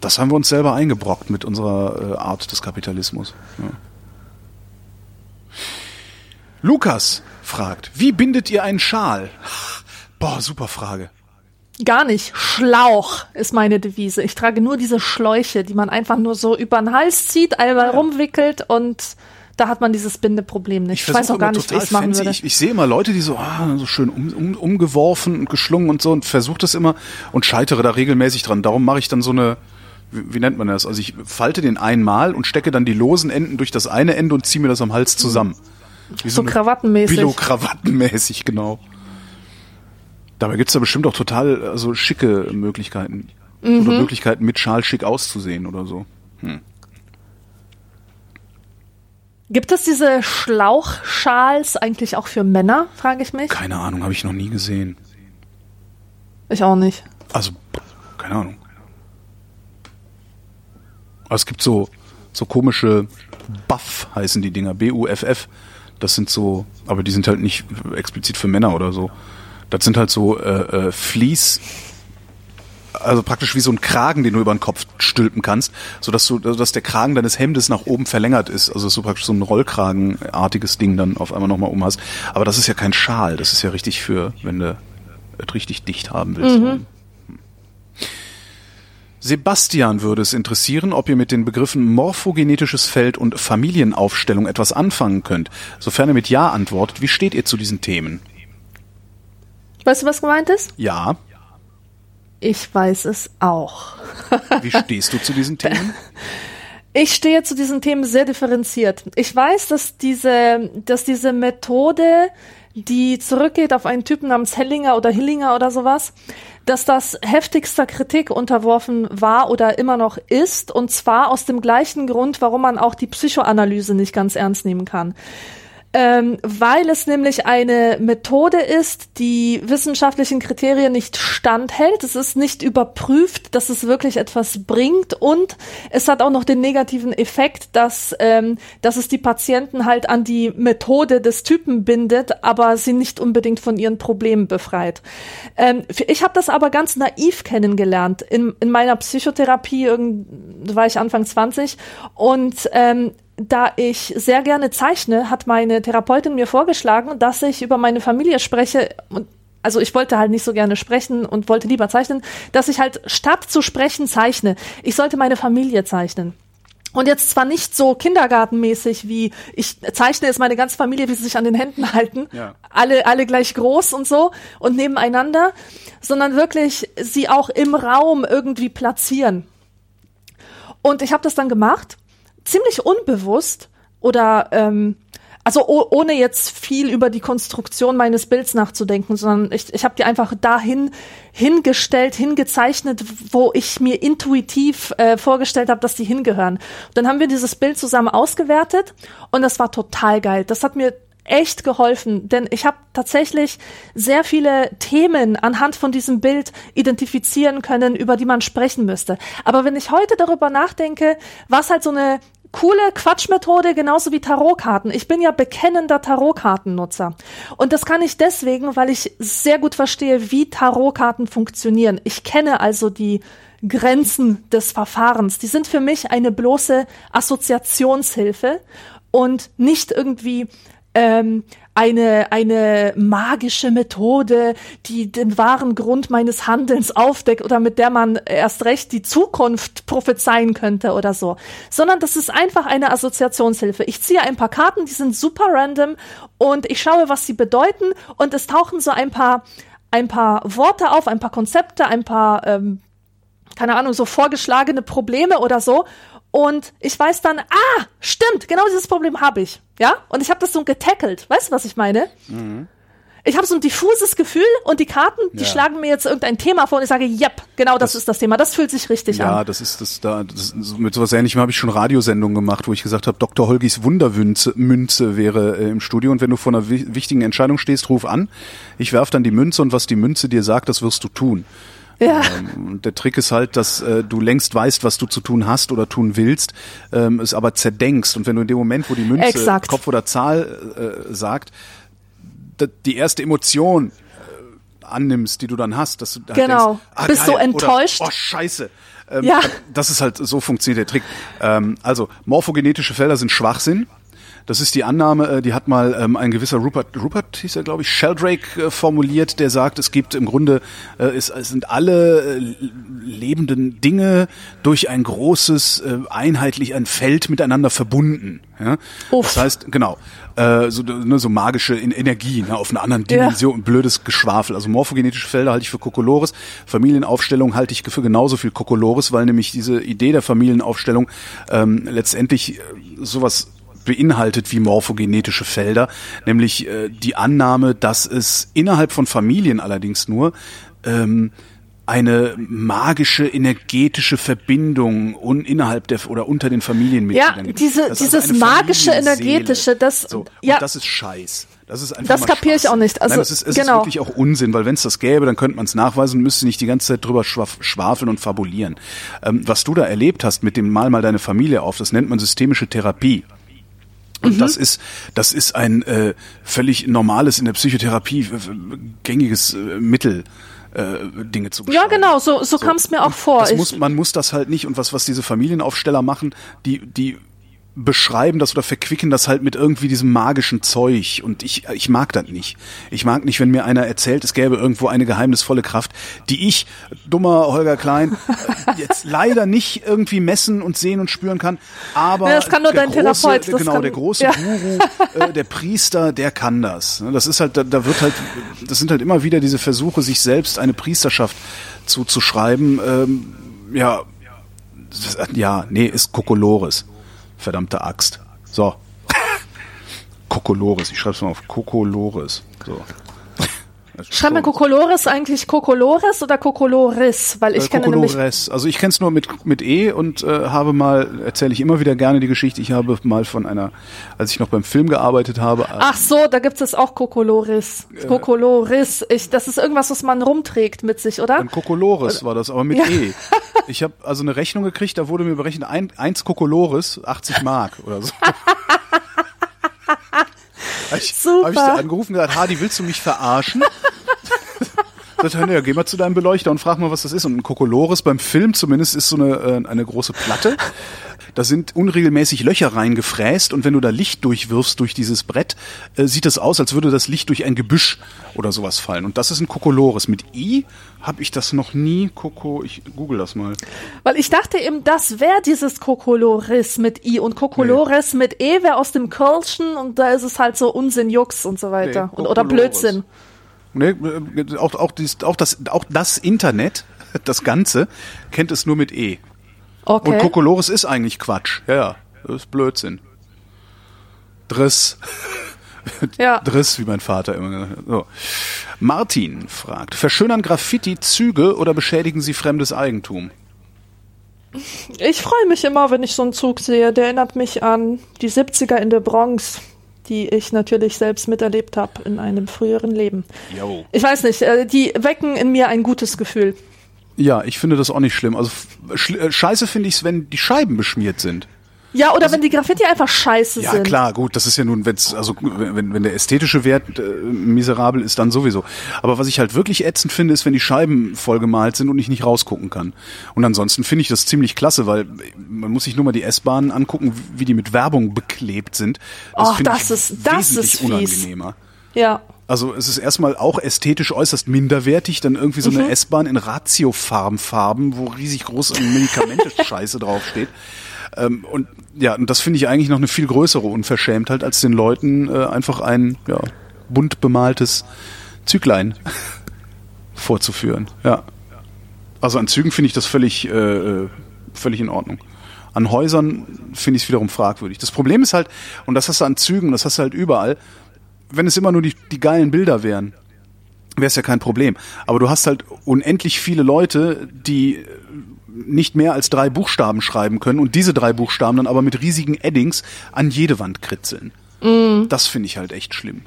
Das haben wir uns selber eingebrockt mit unserer äh, Art des Kapitalismus. Ja. Lukas fragt, wie bindet ihr einen Schal? [laughs] Boah, super Frage. Gar nicht. Schlauch ist meine Devise. Ich trage nur diese Schläuche, die man einfach nur so über den Hals zieht, einmal ja. rumwickelt und da hat man dieses Bindeproblem nicht. Ich, ich weiß auch gar nicht, wie ich es machen würde. Ich, ich, sehe immer Leute, die so, ah, so schön um, um, umgeworfen und geschlungen und so und versuche das immer und scheitere da regelmäßig dran. Darum mache ich dann so eine, wie, wie, nennt man das? Also ich falte den einmal und stecke dann die losen Enden durch das eine Ende und ziehe mir das am Hals zusammen. Wie so, so krawattenmäßig. Billo-Krawattenmäßig, genau. Dabei gibt's da bestimmt auch total also schicke Möglichkeiten. Mhm. Oder Möglichkeiten mit Schal schick auszusehen oder so. Hm. Gibt es diese Schlauchschals eigentlich auch für Männer, frage ich mich? Keine Ahnung, habe ich noch nie gesehen. Ich auch nicht. Also, keine Ahnung. Aber es gibt so, so komische Buff heißen die Dinger, B-U-F-F. Das sind so, aber die sind halt nicht explizit für Männer oder so. Das sind halt so äh, äh, Fleece also praktisch wie so ein Kragen, den du über den Kopf stülpen kannst, so dass du, dass der Kragen deines Hemdes nach oben verlängert ist, also so praktisch so ein Rollkragenartiges Ding dann auf einmal nochmal um hast. Aber das ist ja kein Schal, das ist ja richtig für, wenn du es richtig dicht haben willst. Mhm. Sebastian würde es interessieren, ob ihr mit den Begriffen morphogenetisches Feld und Familienaufstellung etwas anfangen könnt. Sofern ihr mit Ja antwortet, wie steht ihr zu diesen Themen? Weißt du, was gemeint ist? Ja. Ich weiß es auch. Wie stehst du zu diesen Themen? [laughs] Ich stehe zu diesen Themen sehr differenziert. Ich weiß, dass diese, dass diese Methode, die zurückgeht auf einen Typen namens Hellinger oder Hillinger oder sowas, dass das heftigster Kritik unterworfen war oder immer noch ist, und zwar aus dem gleichen Grund, warum man auch die Psychoanalyse nicht ganz ernst nehmen kann ähm, weil es nämlich eine Methode ist, die wissenschaftlichen Kriterien nicht standhält. Es ist nicht überprüft, dass es wirklich etwas bringt und es hat auch noch den negativen Effekt, dass, ähm, dass es die Patienten halt an die Methode des Typen bindet, aber sie nicht unbedingt von ihren Problemen befreit. Ähm, ich habe das aber ganz naiv kennengelernt. In, in meiner Psychotherapie, irgend, war ich Anfang 20 und ähm, da ich sehr gerne zeichne, hat meine Therapeutin mir vorgeschlagen, dass ich über meine Familie spreche und also ich wollte halt nicht so gerne sprechen und wollte lieber zeichnen, dass ich halt statt zu sprechen zeichne. Ich sollte meine Familie zeichnen. Und jetzt zwar nicht so kindergartenmäßig wie ich zeichne jetzt meine ganze Familie, wie sie sich an den Händen halten, ja. alle alle gleich groß und so und nebeneinander, sondern wirklich sie auch im Raum irgendwie platzieren. Und ich habe das dann gemacht ziemlich unbewusst oder ähm, also oh, ohne jetzt viel über die Konstruktion meines Bilds nachzudenken, sondern ich, ich habe die einfach dahin hingestellt, hingezeichnet, wo ich mir intuitiv äh, vorgestellt habe, dass die hingehören. Dann haben wir dieses Bild zusammen ausgewertet und das war total geil. Das hat mir echt geholfen, denn ich habe tatsächlich sehr viele Themen anhand von diesem Bild identifizieren können, über die man sprechen müsste. Aber wenn ich heute darüber nachdenke, was halt so eine coole Quatschmethode, genauso wie Tarotkarten. Ich bin ja bekennender Tarotkartennutzer. Und das kann ich deswegen, weil ich sehr gut verstehe, wie Tarotkarten funktionieren. Ich kenne also die Grenzen des Verfahrens. Die sind für mich eine bloße Assoziationshilfe und nicht irgendwie ähm, eine, eine magische Methode, die den wahren Grund meines Handelns aufdeckt oder mit der man erst recht die Zukunft prophezeien könnte oder so, sondern das ist einfach eine Assoziationshilfe. Ich ziehe ein paar Karten, die sind super random und ich schaue, was sie bedeuten und es tauchen so ein paar ein paar Worte auf, ein paar Konzepte, ein paar ähm, keine Ahnung, so vorgeschlagene Probleme oder so. Und ich weiß dann, ah, stimmt, genau dieses Problem habe ich. Ja? Und ich habe das so getackelt. Weißt du, was ich meine? Mhm. Ich habe so ein diffuses Gefühl und die Karten, die ja. schlagen mir jetzt irgendein Thema vor und ich sage, yep, genau das, das ist das Thema. Das fühlt sich richtig ja, an. Ja, das ist das da. Das, mit sowas Ähnlichem habe ich schon Radiosendungen gemacht, wo ich gesagt habe, Dr. Holgis Wundermünze Münze wäre äh, im Studio und wenn du vor einer wichtigen Entscheidung stehst, ruf an. Ich werf dann die Münze und was die Münze dir sagt, das wirst du tun. Ja. Ähm, der Trick ist halt, dass äh, du längst weißt, was du zu tun hast oder tun willst, ähm, es aber zerdenkst. Und wenn du in dem Moment, wo die Münze Exakt. Kopf oder Zahl äh, sagt, die erste Emotion äh, annimmst, die du dann hast, dass du halt genau. denkst, ah, bist geil, du enttäuscht? Oder, oh Scheiße. Ähm, ja. Das ist halt so funktioniert der Trick. Ähm, also morphogenetische Felder sind Schwachsinn. Das ist die Annahme, äh, die hat mal ähm, ein gewisser Rupert, Rupert hieß er, glaube ich, Sheldrake äh, formuliert, der sagt, es gibt im Grunde, äh, es, es sind alle äh, lebenden Dinge durch ein großes, äh, einheitlich ein Feld miteinander verbunden. Ja? Das heißt, genau, äh, so, ne, so magische Energie ne, auf einer anderen Dimension, ja. blödes Geschwafel. Also morphogenetische Felder halte ich für Kokolores, Familienaufstellung halte ich für genauso viel Kokolores, weil nämlich diese Idee der Familienaufstellung ähm, letztendlich äh, sowas beinhaltet wie morphogenetische Felder, nämlich äh, die Annahme, dass es innerhalb von Familien allerdings nur ähm, eine magische energetische Verbindung un, innerhalb der oder unter den Familienmitgliedern ja, gibt. Diese, dieses also magische energetische, das so, ja. das ist Scheiß. Das ist einfach Das kapiere ich auch nicht. Also Nein, es ist, es genau. ist wirklich auch Unsinn, weil wenn es das gäbe, dann könnte man es nachweisen und müsste nicht die ganze Zeit drüber schwafeln und fabulieren. Ähm, was du da erlebt hast mit dem Mal mal deine Familie auf, das nennt man systemische Therapie. Und mhm. das ist, das ist ein äh, völlig normales in der Psychotherapie gängiges äh, Mittel. Äh, Dinge zu beschreiben. Ja, genau, so, so, so. kam es mir auch vor. Muss, man muss das halt nicht und was, was diese Familienaufsteller machen, die, die beschreiben das oder verquicken das halt mit irgendwie diesem magischen Zeug und ich ich mag das nicht. Ich mag nicht, wenn mir einer erzählt, es gäbe irgendwo eine geheimnisvolle Kraft, die ich dummer Holger Klein äh, jetzt [laughs] leider nicht irgendwie messen und sehen und spüren kann, aber ja, das kann nur dein große, Therapeut, das genau, kann, der große ja. Guru, äh, der Priester, der kann das. Ne, das ist halt da, da wird halt das sind halt immer wieder diese Versuche sich selbst eine Priesterschaft zuzuschreiben. Ähm, ja, ja, nee, ist Kokolores. Verdammte Axt. So. [laughs] Kokolores. Ich schreibe es mal auf. Kokolores. So. Schreibt man Kokolores eigentlich Kokolores oder Kokolores? Weil ich äh, kenne nämlich Also ich kenne es nur mit mit E und äh, habe mal erzähle ich immer wieder gerne die Geschichte. Ich habe mal von einer, als ich noch beim Film gearbeitet habe. Äh, Ach so, da gibt es auch Kokolores. Äh, Kokolores. Ich, das ist irgendwas, was man rumträgt mit sich, oder? Ein Kokolores war das, aber mit ja. E. Ich habe also eine Rechnung gekriegt, da wurde mir berechnet ein, eins Kokolores, 80 Mark oder so. [laughs] ich, Super. Habe ich da angerufen und gesagt, Hardy, willst du mich verarschen? Sagt er, ja, geh mal zu deinem Beleuchter und frag mal, was das ist. Und ein Kokolores beim Film zumindest ist so eine, äh, eine große Platte. Da sind unregelmäßig Löcher reingefräst und wenn du da Licht durchwirfst durch dieses Brett, äh, sieht es aus, als würde das Licht durch ein Gebüsch oder sowas fallen. Und das ist ein Kokolores. Mit I habe ich das noch nie. Koko, ich google das mal. Weil ich dachte eben, das wäre dieses Kokolores mit I und Kokolores nee. mit E wäre aus dem Kölschen und da ist es halt so Unsinn, Jux und so weiter. Nee, und, oder Blödsinn. Nee, äh, auch, auch, dies, auch, das, auch das Internet, [laughs] das Ganze, kennt es nur mit E. Okay. Und Kokolores ist eigentlich Quatsch. Ja, ja, das ist Blödsinn. Driss. [laughs] Ja. Driss, wie mein Vater immer gesagt. So. Martin fragt, verschönern Graffiti Züge oder beschädigen sie fremdes Eigentum? Ich freue mich immer, wenn ich so einen Zug sehe. Der erinnert mich an die 70er in der Bronx. die ich natürlich selbst miterlebt habe in einem früheren Leben. Jo. Ich weiß nicht, äh, die wecken in mir ein gutes Gefühl. Ja, ich finde das auch nicht schlimm. Also äh, scheiße finde ich es, wenn die Scheiben beschmiert sind. Ja, oder wenn die Graffiti einfach scheiße Ja, sind. klar, gut, das ist ja nun, wenn's, also wenn, wenn der ästhetische Wert äh, miserabel ist, dann sowieso. Aber was ich halt wirklich ätzend finde, ist, wenn die Scheiben vollgemalt sind und ich nicht rausgucken kann. Und ansonsten finde ich das ziemlich klasse, weil man muss sich nur mal die S-Bahnen angucken, wie die mit Werbung beklebt sind. Och, finde das ich ist- das ist fies. unangenehmer. Ja. Also es ist erstmal auch ästhetisch äußerst minderwertig, dann irgendwie so Mhm. eine S-Bahn in Ratiofarbenfarben, wo riesig groß Medikamente-Scheiße [laughs] draufsteht. Ähm, und ja, und das finde ich eigentlich noch eine viel größere Unverschämtheit, als den Leuten äh, einfach ein ja, bunt bemaltes Züglein [laughs] vorzuführen. Ja. Also an Zügen finde ich das völlig, äh, äh, völlig in Ordnung. An Häusern finde ich es wiederum fragwürdig. Das Problem ist halt, und das hast du an Zügen, das hast du halt überall, wenn es immer nur die, die geilen Bilder wären, wäre es ja kein Problem. Aber du hast halt unendlich viele Leute, die nicht mehr als drei Buchstaben schreiben können und diese drei Buchstaben dann aber mit riesigen Eddings an jede Wand kritzeln. Das finde ich halt echt schlimm.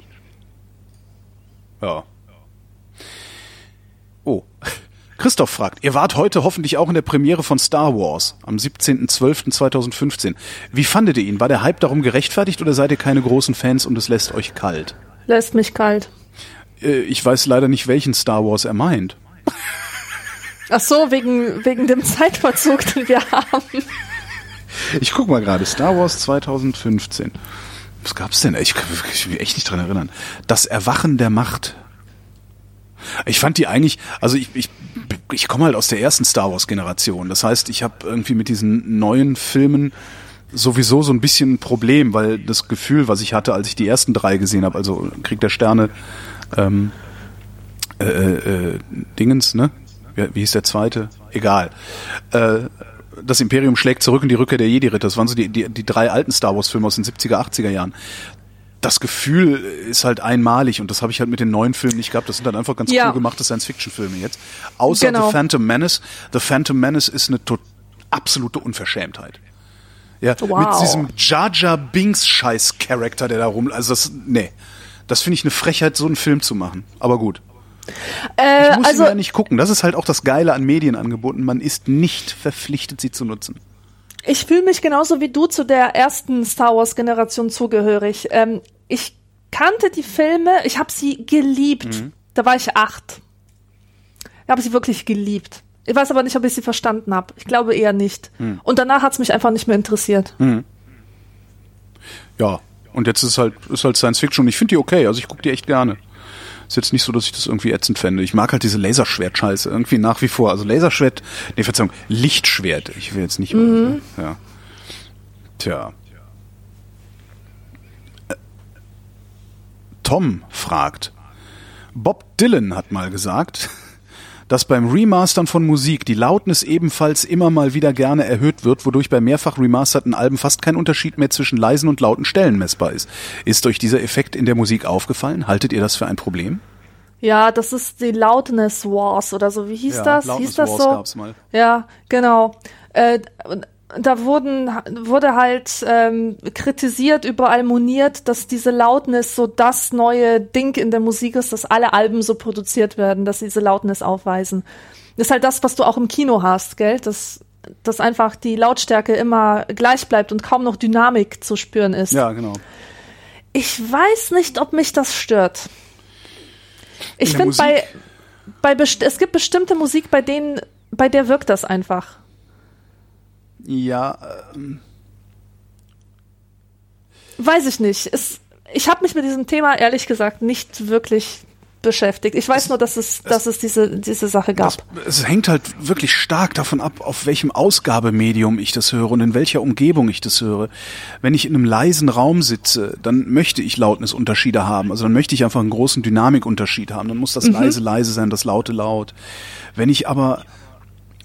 Ja. Oh. Christoph fragt, ihr wart heute hoffentlich auch in der Premiere von Star Wars am 17.12.2015. Wie fandet ihr ihn? War der Hype darum gerechtfertigt oder seid ihr keine großen Fans und es lässt euch kalt? Lässt mich kalt. Äh, Ich weiß leider nicht, welchen Star Wars er meint. Ach so, wegen, wegen dem Zeitverzug, den wir haben. Ich guck mal gerade, Star Wars 2015. Was gab's denn? Ich kann ich mich echt nicht dran erinnern. Das Erwachen der Macht. Ich fand die eigentlich, also ich, ich, ich komme halt aus der ersten Star Wars Generation. Das heißt, ich habe irgendwie mit diesen neuen Filmen sowieso so ein bisschen ein Problem, weil das Gefühl, was ich hatte, als ich die ersten drei gesehen habe, also Krieg der Sterne, ähm, äh, äh, Dingens, ne? Wie, wie hieß der zweite? Egal. Äh, das Imperium schlägt zurück und die Rückkehr der Jedi-Ritter. Das waren so die, die, die drei alten Star Wars-Filme aus den 70er, 80er Jahren. Das Gefühl ist halt einmalig und das habe ich halt mit den neuen Filmen nicht gehabt. Das sind dann einfach ganz Ja. cool gemachte Science-Fiction-Filme jetzt. Außer Genau. The Phantom Menace. The Phantom Menace ist eine absolute Unverschämtheit. Ja, Wow. mit diesem Jar Jar Binks Scheiß Charakter, der da rum, also das, nee. Das finde ich eine Frechheit, so einen Film zu machen. Aber gut. Äh, Ich muss also, ihn ja nicht gucken. Das ist halt auch das Geile an Medienangeboten. Man ist nicht verpflichtet, sie zu nutzen. Ich fühle mich genauso wie du zu der ersten Star Wars Generation zugehörig. Ähm, ich kannte die Filme, ich habe sie geliebt. Da war ich acht. Ich habe sie wirklich geliebt. Ich weiß aber nicht, ob ich sie verstanden habe. Ich glaube eher nicht. Und danach hat es mich einfach nicht mehr interessiert. Ja. Und jetzt ist halt, ist halt Science Fiction und ich finde die okay. Also ich gucke die echt gerne. Ist jetzt nicht so, dass ich das irgendwie ätzend fände. Ich mag halt diese Laserschwert-Scheiße irgendwie nach wie vor. Also Laserschwert, nee, Verzeihung, Lichtschwert. Ich will jetzt nicht mal, ja. Tja. Äh, Tom fragt, Bob Dylan hat mal gesagt, dass beim Remastern von Musik die Lautnis ebenfalls immer mal wieder gerne erhöht wird, wodurch bei mehrfach remasterten Alben fast kein Unterschied mehr zwischen leisen und lauten Stellen messbar ist. Ist euch dieser Effekt in der Musik aufgefallen? Haltet ihr das für ein Problem? Ja, das ist die Loudness Wars oder so. Wie hieß das? Loudness hieß das Wars so? gab's mal. Ja, genau. Äh, da wurden, wurde halt ähm, kritisiert, überall moniert, dass diese Loudness so das neue Ding in der Musik ist, dass alle Alben so produziert werden, dass sie diese Loudness aufweisen. Das ist halt das, was du auch im Kino hast, gell? Dass, dass einfach die Lautstärke immer gleich bleibt und kaum noch Dynamik zu spüren ist. Ja, genau. Ich weiß nicht, ob mich das stört. Ich finde bei, bei es gibt bestimmte Musik, bei denen, bei der wirkt das einfach. Ja, ähm, Weiß ich nicht. Es, ich habe mich mit diesem Thema ehrlich gesagt nicht wirklich beschäftigt. Ich weiß nur, dass es, dass es diese, diese Sache gab. das, es hängt halt wirklich stark davon ab, auf welchem Ausgabemedium ich das höre und in welcher Umgebung ich das höre. Wenn ich in einem leisen Raum sitze, dann möchte ich Lautnisunterschiede haben. Also dann möchte ich einfach einen großen Dynamikunterschied haben. Dann muss das leise leise sein, das laute laut. Wenn ich aber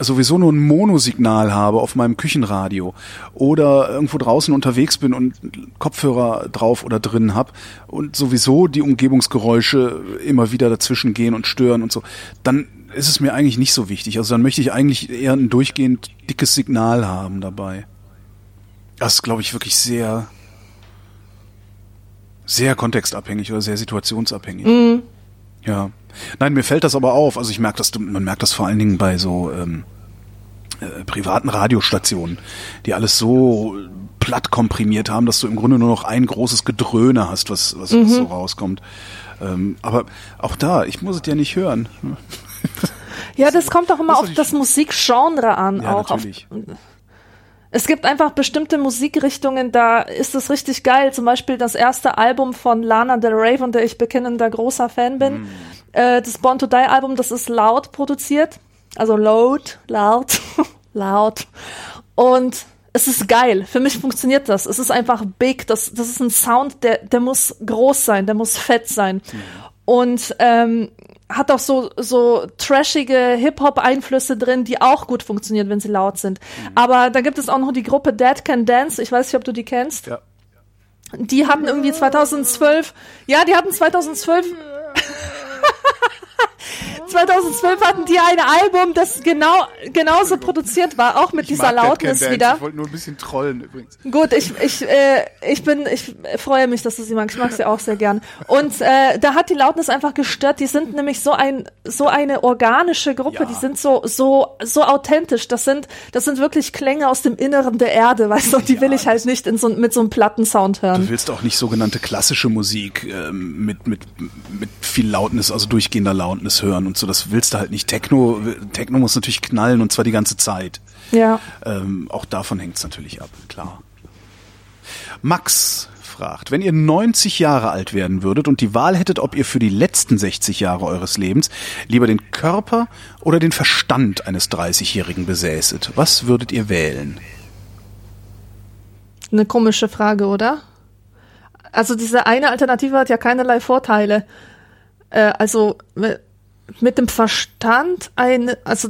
sowieso nur ein Monosignal habe auf meinem Küchenradio oder irgendwo draußen unterwegs bin und Kopfhörer drauf oder drin hab und sowieso die Umgebungsgeräusche immer wieder dazwischen gehen und stören und so, dann ist es mir eigentlich nicht so wichtig. Also dann möchte ich eigentlich eher ein durchgehend dickes Signal haben dabei. Das ist, glaube ich, wirklich sehr, Sehr kontextabhängig oder sehr situationsabhängig. Mhm. Ja. Nein, mir fällt das aber auf. Also ich merke das, man merkt das vor allen Dingen bei so ähm, äh, privaten Radiostationen, die alles so platt komprimiert haben, dass du im Grunde nur noch ein großes Gedröhne hast, was, was, mhm. was so rauskommt. Ähm, aber auch da, ich muss es ja nicht hören. Ja, das [laughs] kommt auch immer auf das Musikgenre an. Ja, auch natürlich. Auf, es gibt einfach bestimmte Musikrichtungen, da ist es richtig geil. Zum Beispiel das erste Album von Lana Del Rey, von der ich bekennender großer Fan bin. Mm. Äh, das Born to Die Album, das ist laut produziert. Also laut, laut, [laughs] laut. Und es ist geil. Für mich funktioniert das. Es ist einfach big. Das, das ist ein Sound, der, der muss groß sein, der muss fett sein. Mhm. Und ähm, hat auch so, so trashige Hip-Hop-Einflüsse drin, die auch gut funktionieren, wenn sie laut sind. Mhm. Aber da gibt es auch noch die Gruppe Dead Can Dance. Ich weiß nicht, ob du die kennst. Ja. Die hatten irgendwie 2012, ja, die hatten 2012 [laughs] [laughs] 2012 hatten die ein Album, das genau genauso produziert war, auch mit ich dieser Lautness wieder. Ich wollte nur ein bisschen trollen übrigens. Gut, ich ich äh, ich bin ich freue mich, dass du sie magst. Ich mag sie auch sehr gern. Und äh, da hat die Lautness einfach gestört. Die sind nämlich so ein so eine organische Gruppe. Ja. Die sind so so so authentisch. Das sind das sind wirklich Klänge aus dem Inneren der Erde, weißt du. Und die ja, will ich halt nicht in so mit so einem Plattensound hören. Du willst auch nicht sogenannte klassische Musik ähm, mit mit mit viel Lautness, also durchgehender Lautness hören und so, das willst du halt nicht. Techno, Techno muss natürlich knallen und zwar die ganze Zeit. Ja. Ähm, auch davon hängt es natürlich ab, klar. Max fragt, wenn ihr 90 Jahre alt werden würdet und die Wahl hättet, ob ihr für die letzten 60 Jahre eures Lebens lieber den Körper oder den Verstand eines 30-Jährigen besäßet, was würdet ihr wählen? Eine komische Frage, oder? Also diese eine Alternative hat ja keinerlei Vorteile. Äh, also mit dem Verstand ein, also.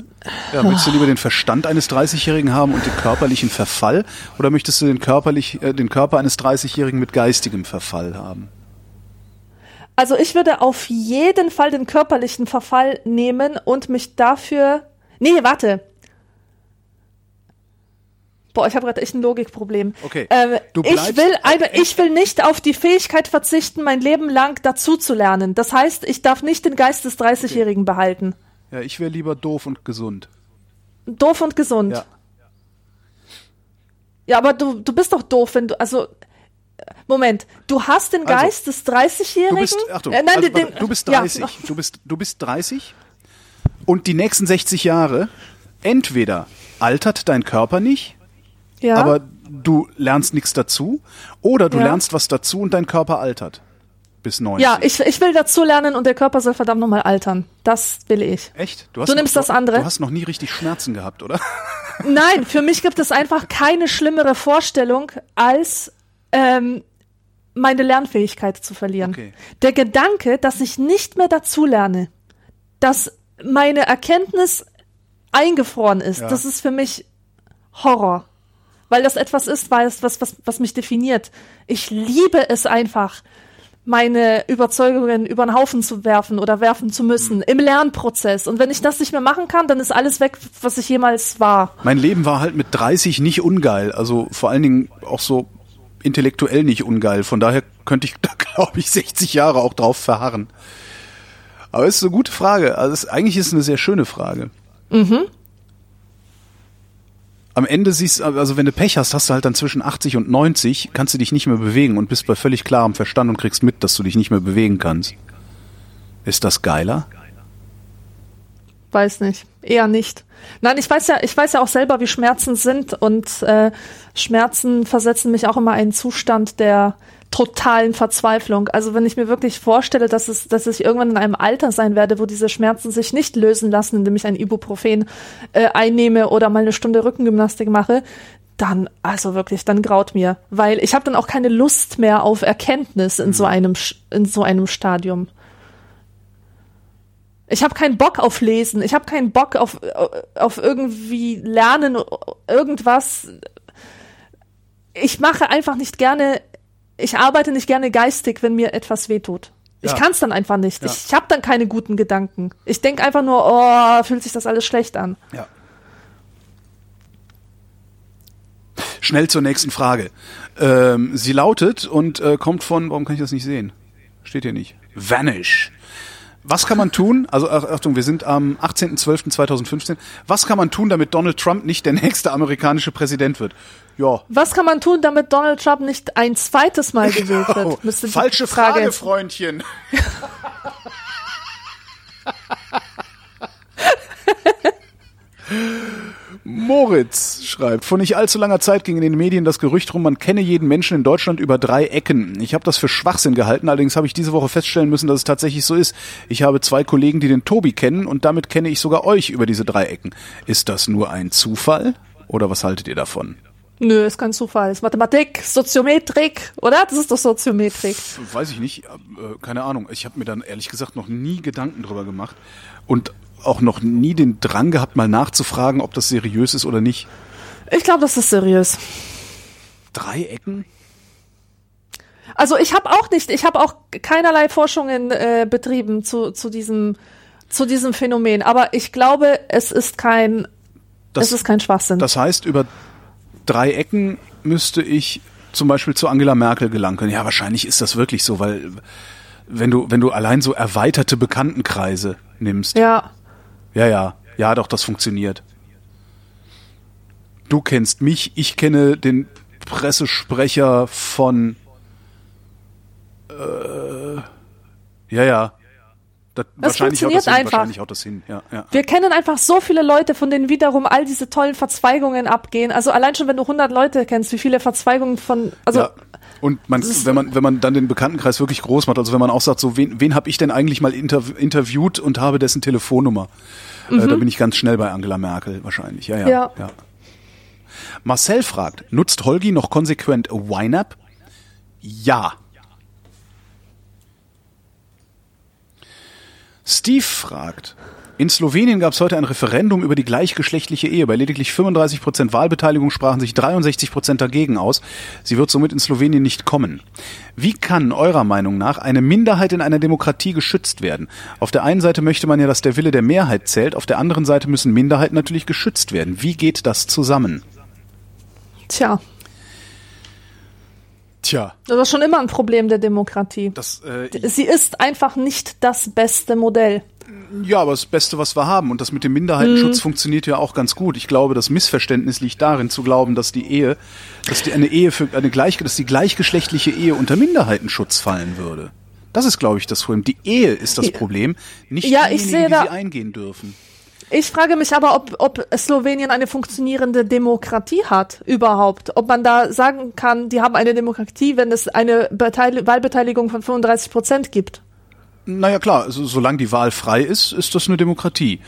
Ja, möchtest du lieber den Verstand eines 30-Jährigen haben und den körperlichen Verfall oder möchtest du den körperlich, äh, den Körper eines 30-Jährigen mit geistigem Verfall haben? Also ich würde auf jeden Fall den körperlichen Verfall nehmen und mich dafür. Nee, warte. Boah, ich habe gerade echt ein Logikproblem. Okay. Ähm, ich will eine, ich will nicht auf die Fähigkeit verzichten, mein Leben lang dazu zu lernen. Das heißt, ich darf nicht den Geist des 30-Jährigen okay. behalten. Ja, ich wäre lieber doof und gesund. Doof und gesund. Ja. Ja, aber du, du bist doch doof, wenn du, also, Moment, du hast den also, Geist also, des 30-Jährigen? Du bist, Achtung, äh, nein, also, den, du bist 30. Ja. Du bist, du bist 30 und die nächsten 60 Jahre entweder altert dein Körper nicht ja. aber du lernst nichts dazu oder du ja. lernst was dazu und dein Körper altert bis 90. Ja, ich, ich will dazu lernen und der Körper soll verdammt nochmal altern. Das will ich. Echt? Du, du nimmst noch, das andere. Du hast noch nie richtig Schmerzen gehabt, oder? [laughs] Nein, für mich gibt es einfach keine schlimmere Vorstellung, als ähm, meine Lernfähigkeit zu verlieren. Okay. Der Gedanke, dass ich nicht mehr dazu lerne, dass meine Erkenntnis eingefroren ist, ja. das ist für mich Horror weil das etwas ist, es was, was, was mich definiert. Ich liebe es einfach, meine Überzeugungen über den Haufen zu werfen oder werfen zu müssen mhm. im Lernprozess. Und wenn ich das nicht mehr machen kann, dann ist alles weg, was ich jemals war. Mein Leben war halt mit 30 nicht ungeil. Also vor allen Dingen auch so intellektuell nicht ungeil. Von daher könnte ich [laughs] da, glaube ich, 60 Jahre auch drauf verharren. Aber es ist eine gute Frage. Also es, eigentlich ist es eine sehr schöne Frage. Mhm am Ende siehst, also wenn du Pech hast, hast du halt dann zwischen 80 und 90, kannst du dich nicht mehr bewegen und bist bei völlig klarem Verstand und kriegst mit, dass du dich nicht mehr bewegen kannst. Ist das geiler? Weiß nicht. Eher nicht. Nein, ich weiß ja, ich weiß ja auch selber, wie Schmerzen sind und äh, Schmerzen versetzen mich auch immer in einen Zustand der totalen Verzweiflung. Also wenn ich mir wirklich vorstelle, dass es, dass ich irgendwann in einem Alter sein werde, wo diese Schmerzen sich nicht lösen lassen, indem ich ein Ibuprofen äh, einnehme oder mal eine Stunde Rückengymnastik mache, dann also wirklich, dann graut mir, weil ich habe dann auch keine Lust mehr auf Erkenntnis in so mhm. einem in so einem Stadium. Ich habe keinen Bock auf Lesen, ich habe keinen Bock auf auf irgendwie Lernen irgendwas. Ich mache einfach nicht gerne ich arbeite nicht gerne geistig, wenn mir etwas wehtut. Ich ja. kann es dann einfach nicht. Ja. Ich, ich habe dann keine guten Gedanken. Ich denke einfach nur, oh, fühlt sich das alles schlecht an. Ja. schnell zur nächsten Frage. Ähm, sie lautet und äh, kommt von, warum kann ich das nicht sehen? Steht hier nicht. Vanish. Was kann man tun? Also Achtung, wir sind am 18.12.2015. Was kann man tun, damit Donald Trump nicht der [laughs] nächste amerikanische Präsident wird? Ja. Was kann man tun, damit Donald Trump nicht ein zweites Mal [laughs] gewählt wird? Oh, falsche Frage, Frage Freundchen. [laughs] Moritz schreibt, vor nicht allzu langer Zeit ging in den Medien das Gerücht rum, man kenne jeden Menschen in Deutschland über drei Ecken. Ich habe das für Schwachsinn gehalten, allerdings habe ich diese Woche feststellen müssen, dass es tatsächlich so ist. Ich habe zwei Kollegen, die den Tobi kennen und damit kenne ich sogar euch über diese drei Ecken. Ist das nur ein Zufall oder was haltet ihr davon? Nö, ist kein Zufall. Ist Mathematik, Soziometrik, oder? Das ist doch Soziometrik. Weiß ich nicht, äh, keine Ahnung. Ich habe mir dann ehrlich gesagt noch nie Gedanken drüber gemacht. Und auch noch nie den Drang gehabt, mal nachzufragen, ob das seriös ist oder nicht? Ich glaube, das ist seriös. Drei Ecken? Also ich habe auch nicht, ich habe auch keinerlei Forschungen äh, betrieben zu, zu diesem zu diesem Phänomen. Aber ich glaube, es ist kein das, es ist kein Schwachsinn. Das heißt, über drei Ecken müsste ich zum Beispiel zu Angela Merkel gelangen können. Ja, wahrscheinlich ist das wirklich so, weil wenn du wenn du allein so erweiterte Bekanntenkreise nimmst. Ja. Ja, ja, ja, doch, das funktioniert. Du kennst mich, ich kenne den Pressesprecher von. Äh, ja, ja. Das, das funktioniert hin, einfach. Ja, ja. Wir kennen einfach so viele Leute, von denen wiederum all diese tollen Verzweigungen abgehen. Also allein schon, wenn du 100 Leute kennst, wie viele Verzweigungen von, also ja. Und man, wenn man, wenn man dann den Bekanntenkreis wirklich groß macht, also wenn man auch sagt, so wen, wen habe ich denn eigentlich mal interv interviewt und habe dessen Telefonnummer, mhm. äh, da mhm. bin ich ganz schnell bei Angela Merkel wahrscheinlich. Ja, ja. ja. ja. Marcel fragt, nutzt Holgi noch konsequent YNAB? Ja. Steve fragt, in Slowenien gab es heute ein Referendum über die gleichgeschlechtliche Ehe. Bei lediglich 35 Prozent Wahlbeteiligung sprachen sich 63 Prozent dagegen aus. Sie wird somit in Slowenien nicht kommen. Wie kann eurer Meinung nach eine Minderheit in einer Demokratie geschützt werden? Auf der einen Seite möchte man ja, dass der Wille der Mehrheit zählt, auf der anderen Seite müssen Minderheiten natürlich geschützt werden. Wie geht das zusammen? Tja. Tja. Das ist schon immer ein Problem der Demokratie. Das, äh, Sie ist einfach nicht das beste Modell. Ja, aber das Beste, was wir haben. Und das mit dem Minderheitenschutz mhm. funktioniert ja auch ganz gut. Ich glaube, das Missverständnis liegt darin, zu glauben, dass die Ehe, dass die eine Ehe für eine gleich, dass die gleichgeschlechtliche Ehe unter Minderheitenschutz fallen würde. Das ist, glaube ich, das Problem. Die Ehe ist das Problem, nicht ja, diejenigen, ich sehe die sie eingehen dürfen. Ich frage mich aber, ob, ob Slowenien eine funktionierende Demokratie hat überhaupt. Ob man da sagen kann, die haben eine Demokratie, wenn es eine Beteil Wahlbeteiligung von 35 Prozent gibt. Naja klar, also, solange die Wahl frei ist, ist das eine Demokratie.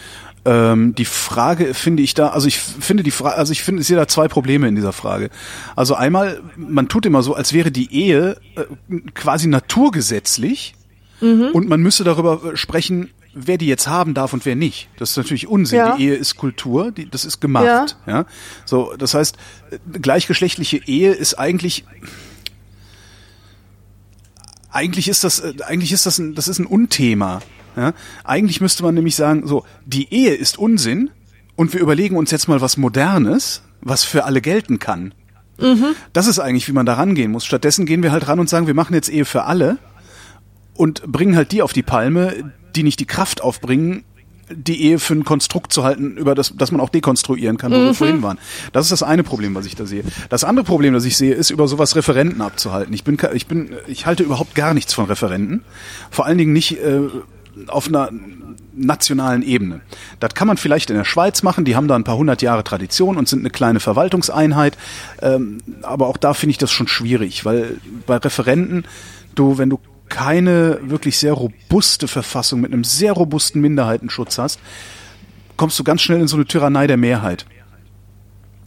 Ähm, die Frage finde ich da, also ich finde die Frage, also ich finde, ich sehe da zwei Probleme in dieser Frage. Also einmal, man tut immer so, als wäre die Ehe äh, quasi naturgesetzlich mhm. und man müsste darüber äh, sprechen, wer die jetzt haben darf und wer nicht. Das ist natürlich Unsinn. Ja. Die Ehe ist Kultur, die, das ist gemacht. Ja. ja. So, das heißt, äh, gleichgeschlechtliche Ehe ist eigentlich eigentlich ist das, äh, eigentlich ist das ein, das ist ein Unthema. Ja? Eigentlich müsste man nämlich sagen, so, die Ehe ist Unsinn und wir überlegen uns jetzt mal was Modernes, was für alle gelten kann. Mhm. Das ist eigentlich, wie man da rangehen muss. Stattdessen gehen wir halt ran und sagen, wir machen jetzt Ehe für alle und bringen halt die auf die Palme, die nicht die Kraft aufbringen, die Ehe für ein Konstrukt zu halten, über das, das man auch dekonstruieren kann, wo mhm. wir vorhin waren. Das ist das eine Problem, was ich da sehe. Das andere Problem, das ich sehe, ist, über sowas Referenten abzuhalten. Ich bin, ich bin, ich halte überhaupt gar nichts von Referenten. Vor allen Dingen nicht äh, auf einer nationalen Ebene. Das kann man vielleicht in der Schweiz machen, die haben da ein paar hundert Jahre Tradition und sind eine kleine Verwaltungseinheit. Ähm, aber auch da finde ich das schon schwierig, weil bei Referenten, du, wenn du keine wirklich sehr robuste Verfassung mit einem sehr robusten Minderheitenschutz hast, kommst du ganz schnell in so eine Tyrannei der Mehrheit.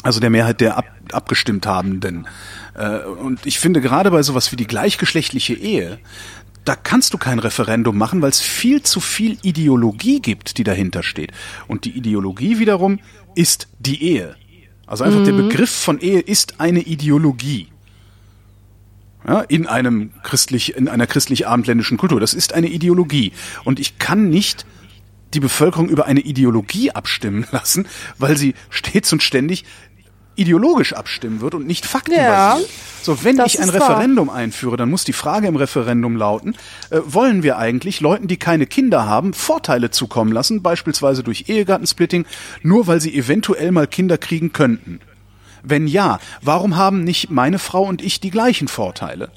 Also der Mehrheit der ab, abgestimmt Habenden. Äh, und ich finde gerade bei sowas wie die gleichgeschlechtliche Ehe, da kannst du kein Referendum machen, weil es viel zu viel Ideologie gibt, die dahinter steht. Und die Ideologie wiederum ist die Ehe. Also einfach mhm. der Begriff von Ehe ist eine Ideologie ja, in einem christlich, in einer christlich-abendländischen Kultur. Das ist eine Ideologie. Und ich kann nicht die Bevölkerung über eine Ideologie abstimmen [laughs] lassen, weil sie stets und ständig ideologisch abstimmen wird und nicht faktenbasiert. Ja, so, wenn ich ein ist wahr. Referendum einführe, dann muss die Frage im Referendum lauten, äh, wollen wir eigentlich Leuten, die keine Kinder haben, Vorteile zukommen lassen, beispielsweise durch Ehegattensplitting, nur weil sie eventuell mal Kinder kriegen könnten? Wenn ja, warum haben nicht meine Frau und ich die gleichen Vorteile?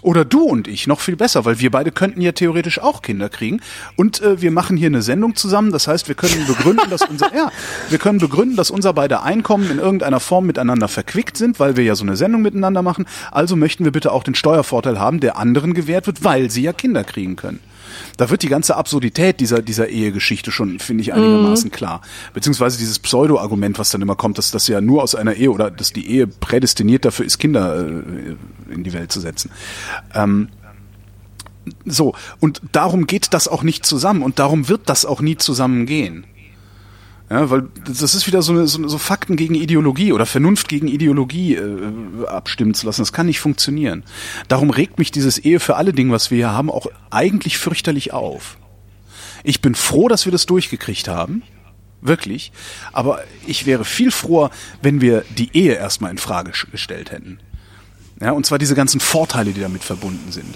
Oder du und ich, noch viel besser, weil wir beide könnten ja theoretisch auch Kinder kriegen. Und äh, wir machen hier eine Sendung zusammen. Das heißt, wir können begründen, dass unser, [laughs] ja, wir können begründen, dass unser beide Einkommen in irgendeiner Form miteinander verquickt sind, weil wir ja so eine Sendung miteinander machen. Also möchten wir bitte auch den Steuervorteil haben, der anderen gewährt wird, weil sie ja Kinder kriegen können. Da wird die ganze Absurdität dieser, dieser Ehegeschichte schon, finde ich, einigermaßen klar. Beziehungsweise dieses Pseudo-Argument, was dann immer kommt, dass das ja nur aus einer Ehe oder dass die Ehe prädestiniert dafür ist, Kinder äh, in die Welt zu setzen. Ähm, so, und darum geht das auch nicht zusammen und darum wird das auch nie zusammengehen. Ja, weil das ist wieder so, eine, so, so Fakten gegen Ideologie oder Vernunft gegen Ideologie äh, abstimmen zu lassen. Das kann nicht funktionieren. Darum regt mich dieses Ehe für alle Ding, was wir hier haben, auch eigentlich fürchterlich auf. Ich bin froh, dass wir das durchgekriegt haben. Wirklich. Aber ich wäre viel froher, wenn wir die Ehe erstmal in Frage gestellt hätten. Ja, und zwar diese ganzen Vorteile, die damit verbunden sind.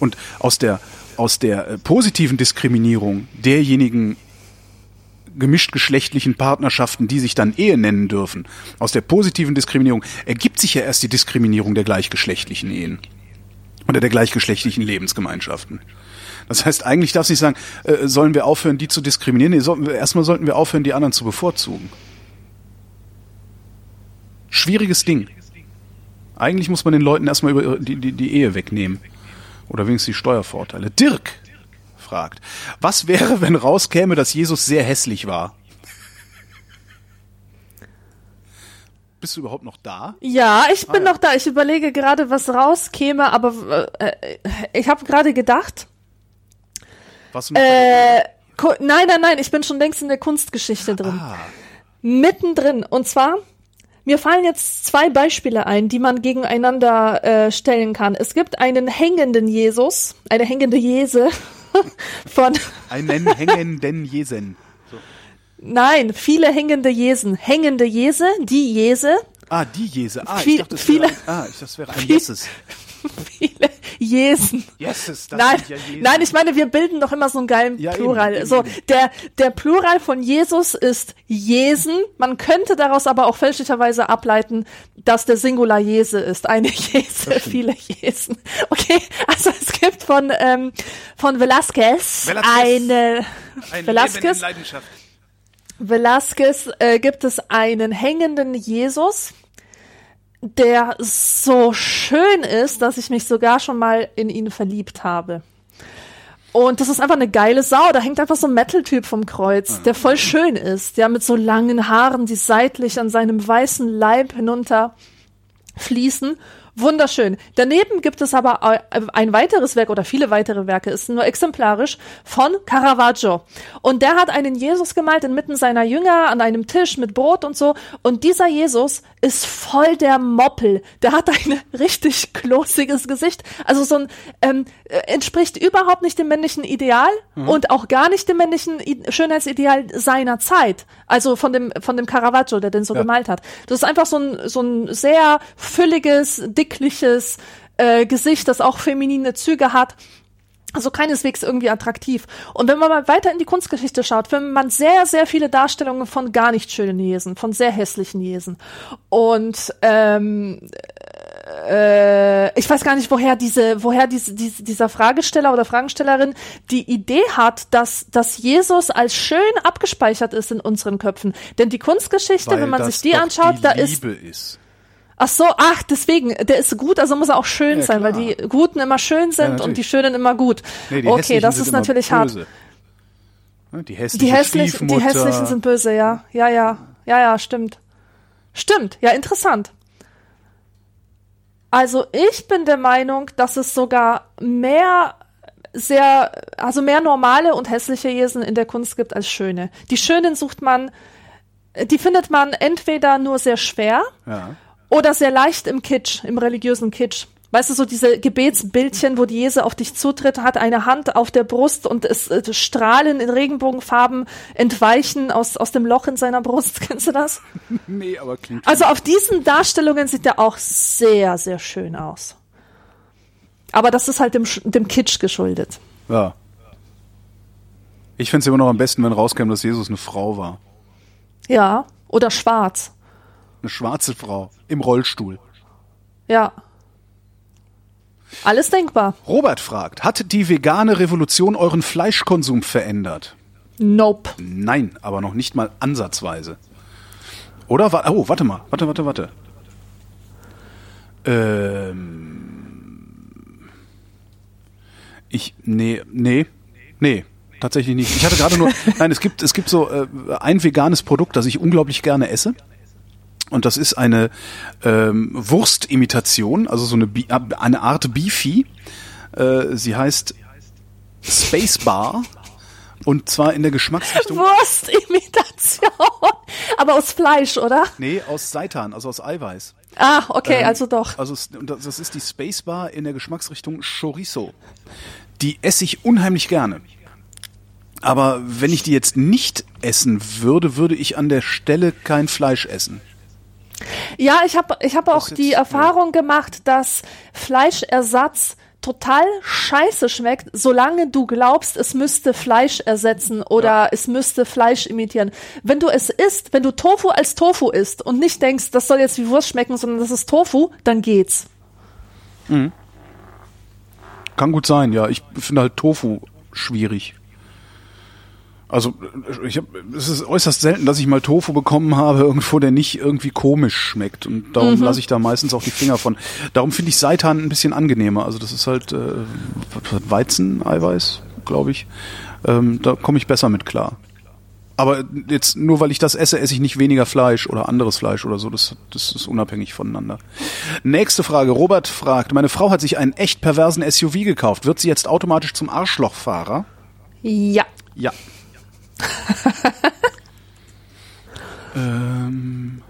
Und aus der, aus der äh, positiven Diskriminierung derjenigen gemischtgeschlechtlichen Partnerschaften, die sich dann Ehe nennen dürfen, aus der positiven Diskriminierung ergibt sich ja erst die Diskriminierung der gleichgeschlechtlichen Ehen oder der gleichgeschlechtlichen Lebensgemeinschaften. Das heißt, eigentlich darf ich sagen, äh, sollen wir aufhören, die zu diskriminieren? Nee, wir, erstmal sollten wir aufhören, die anderen zu bevorzugen. Schwieriges Ding. Eigentlich muss man den Leuten erstmal über die, die, die Ehe wegnehmen. Oder wenigstens die Steuervorteile. Dirk fragt, was wäre, wenn rauskäme, dass Jesus sehr hässlich war? Bist du überhaupt noch da? Ja, ich bin Ah, ja. noch da. Ich überlege gerade, was rauskäme, aber äh, äh, ich habe gerade gedacht, Was äh, nein, nein, nein, ich bin schon längst in der Kunstgeschichte drin. ah, Mittendrin. Und zwar, mir fallen jetzt zwei Beispiele ein, die man gegeneinander äh, stellen kann. Es gibt einen hängenden Jesus, eine hängende Jese [laughs] von, einen hängenden Jesen. nein, viele hängende Jesen. Hängende Jese, die Jese, Ah, die Jese. Ah, ich dachte, das wäre, ein- [laughs] ah, ich, das wäre ein Jesus. Viele Jesen. Jesus, das Nein, ja Jesen. nein, ich meine, wir bilden doch immer so einen geilen Ja, Plural. eben, so, eben. der, der Plural von Jesus ist Jesen. Man könnte daraus aber auch fälschlicherweise ableiten, dass der Singular Jese ist. Eine Jese, viele Jesen. Okay, also es gibt von, ähm, von Velasquez, Velázquez. eine, ein Velasquez, Leidenschaft. Velasquez äh, gibt es einen hängenden Jesus, der so schön ist, dass ich mich sogar schon mal in ihn verliebt habe. Und das ist einfach eine geile Sau. Da hängt einfach so ein Metal-Typ vom Kreuz, der voll schön ist, der mit so langen Haaren, die seitlich an seinem weißen Leib hinunter fließen. Wunderschön. Daneben gibt es aber äh, ein weiteres Werk oder viele weitere Werke, ist nur exemplarisch, von Caravaggio. Und der hat einen Jesus gemalt inmitten seiner Jünger an einem Tisch mit Brot und so. Und dieser Jesus ist voll der Moppel. Der hat ein [laughs] richtig klosiges Gesicht. Also so ein, ähm, äh, entspricht überhaupt nicht dem männlichen Ideal und auch gar nicht dem männlichen I Schönheitsideal seiner Zeit. Also von dem, von dem Caravaggio, der den so Ja. gemalt hat. Das ist einfach so ein, so ein sehr fülliges, dickliches äh, Gesicht, das auch feminine Züge hat. Also keineswegs irgendwie attraktiv. Und wenn man mal weiter in die Kunstgeschichte schaut, findet man sehr, sehr viele Darstellungen von gar nicht schönen Jesen, von sehr hässlichen Jesen. Und ähm, äh, ich weiß gar nicht, woher diese, woher diese, diese, dieser Fragesteller oder Fragestellerin die Idee hat, dass, dass Jesus als schön abgespeichert ist in unseren Köpfen. Denn die Kunstgeschichte, Weil wenn man sich die anschaut, die da ist Liebe ist. Ach so, ach, deswegen, der ist gut, also muss er auch schön Ja, sein, weil klar. die Guten immer schön sind und natürlich. die Schönen immer gut. Nee, okay, Hässlichen das ist natürlich hart. böse. Ne, Die hässliche Die, hässlich, die. Hässlichen sind böse, ja. Ja, ja. Ja, ja, stimmt. Stimmt, ja, interessant. Also ich bin der Meinung, dass es sogar mehr sehr, also mehr normale und hässliche Jesen in der Kunst gibt als schöne. Die schönen sucht man, die findet man entweder nur sehr schwer Ja. Oder sehr leicht im Kitsch, im religiösen Kitsch. Weißt du, so diese Gebetsbildchen, wo die Jese auf dich zutritt, hat eine Hand auf der Brust und es äh, Strahlen in Regenbogenfarben entweichen aus, aus dem Loch in seiner Brust. [laughs] Kennst du das? [laughs] Nee, aber klingt. Also auf diesen Darstellungen sieht er auch sehr, sehr schön aus. Aber das ist halt dem, dem Kitsch geschuldet. Ja. Ich find's immer noch am besten, wenn rauskäme, dass Jesus eine Frau war. Ja. Oder schwarz. Eine schwarze Frau. Im Rollstuhl. Ja. Alles denkbar. Robert fragt, hat die vegane Revolution euren Fleischkonsum verändert? Nope. Nein, aber noch nicht mal ansatzweise. Oder? Oh, warte mal. Warte, warte, warte. Ähm. Ich. Nee, nee. Nee. Tatsächlich nicht. Ich hatte gerade nur. [laughs] Nein, es gibt, es gibt so äh, ein veganes Produkt, das ich unglaublich gerne esse. Und das ist eine ähm, Wurstimitation, also so eine, Bi äh, eine Art Beefy. Äh, sie heißt Spacebar. Und zwar in der Geschmacksrichtung. Wurstimitation. Aber aus Fleisch, oder? Nee, aus Seitan, also aus Eiweiß. Ah, okay, Ähm, also doch. Also das ist die Spacebar in der Geschmacksrichtung Chorizo. Die esse ich unheimlich gerne. Aber wenn ich die jetzt nicht essen würde, würde ich an der Stelle kein Fleisch essen. Ja, ich habe ich hab auch die ja. Erfahrung gemacht, dass Fleischersatz total scheiße schmeckt, solange du glaubst, es müsste Fleisch ersetzen oder es müsste Fleisch imitieren. Wenn du es isst, wenn du Tofu als Tofu isst und nicht denkst, das soll jetzt wie Wurst schmecken, sondern das ist Tofu, dann geht's. Kann gut sein, ja. Ich finde halt Tofu schwierig. Also ich hab, es ist äußerst selten, dass ich mal Tofu bekommen habe irgendwo, der nicht irgendwie komisch schmeckt. Und darum lasse ich da meistens auch die Finger von. Darum finde ich Seitan ein bisschen angenehmer. Also das ist halt äh, Weizeneiweiß, glaube ich. Ähm, da komme ich besser mit klar. Aber jetzt nur weil ich das esse, esse ich nicht weniger Fleisch oder anderes Fleisch oder so. Das, das ist unabhängig voneinander. Nächste Frage. Robert fragt, meine Frau hat sich einen echt perversen SUV gekauft. Wird sie jetzt automatisch zum Arschlochfahrer? Ja. Ja. [laughs] ähm,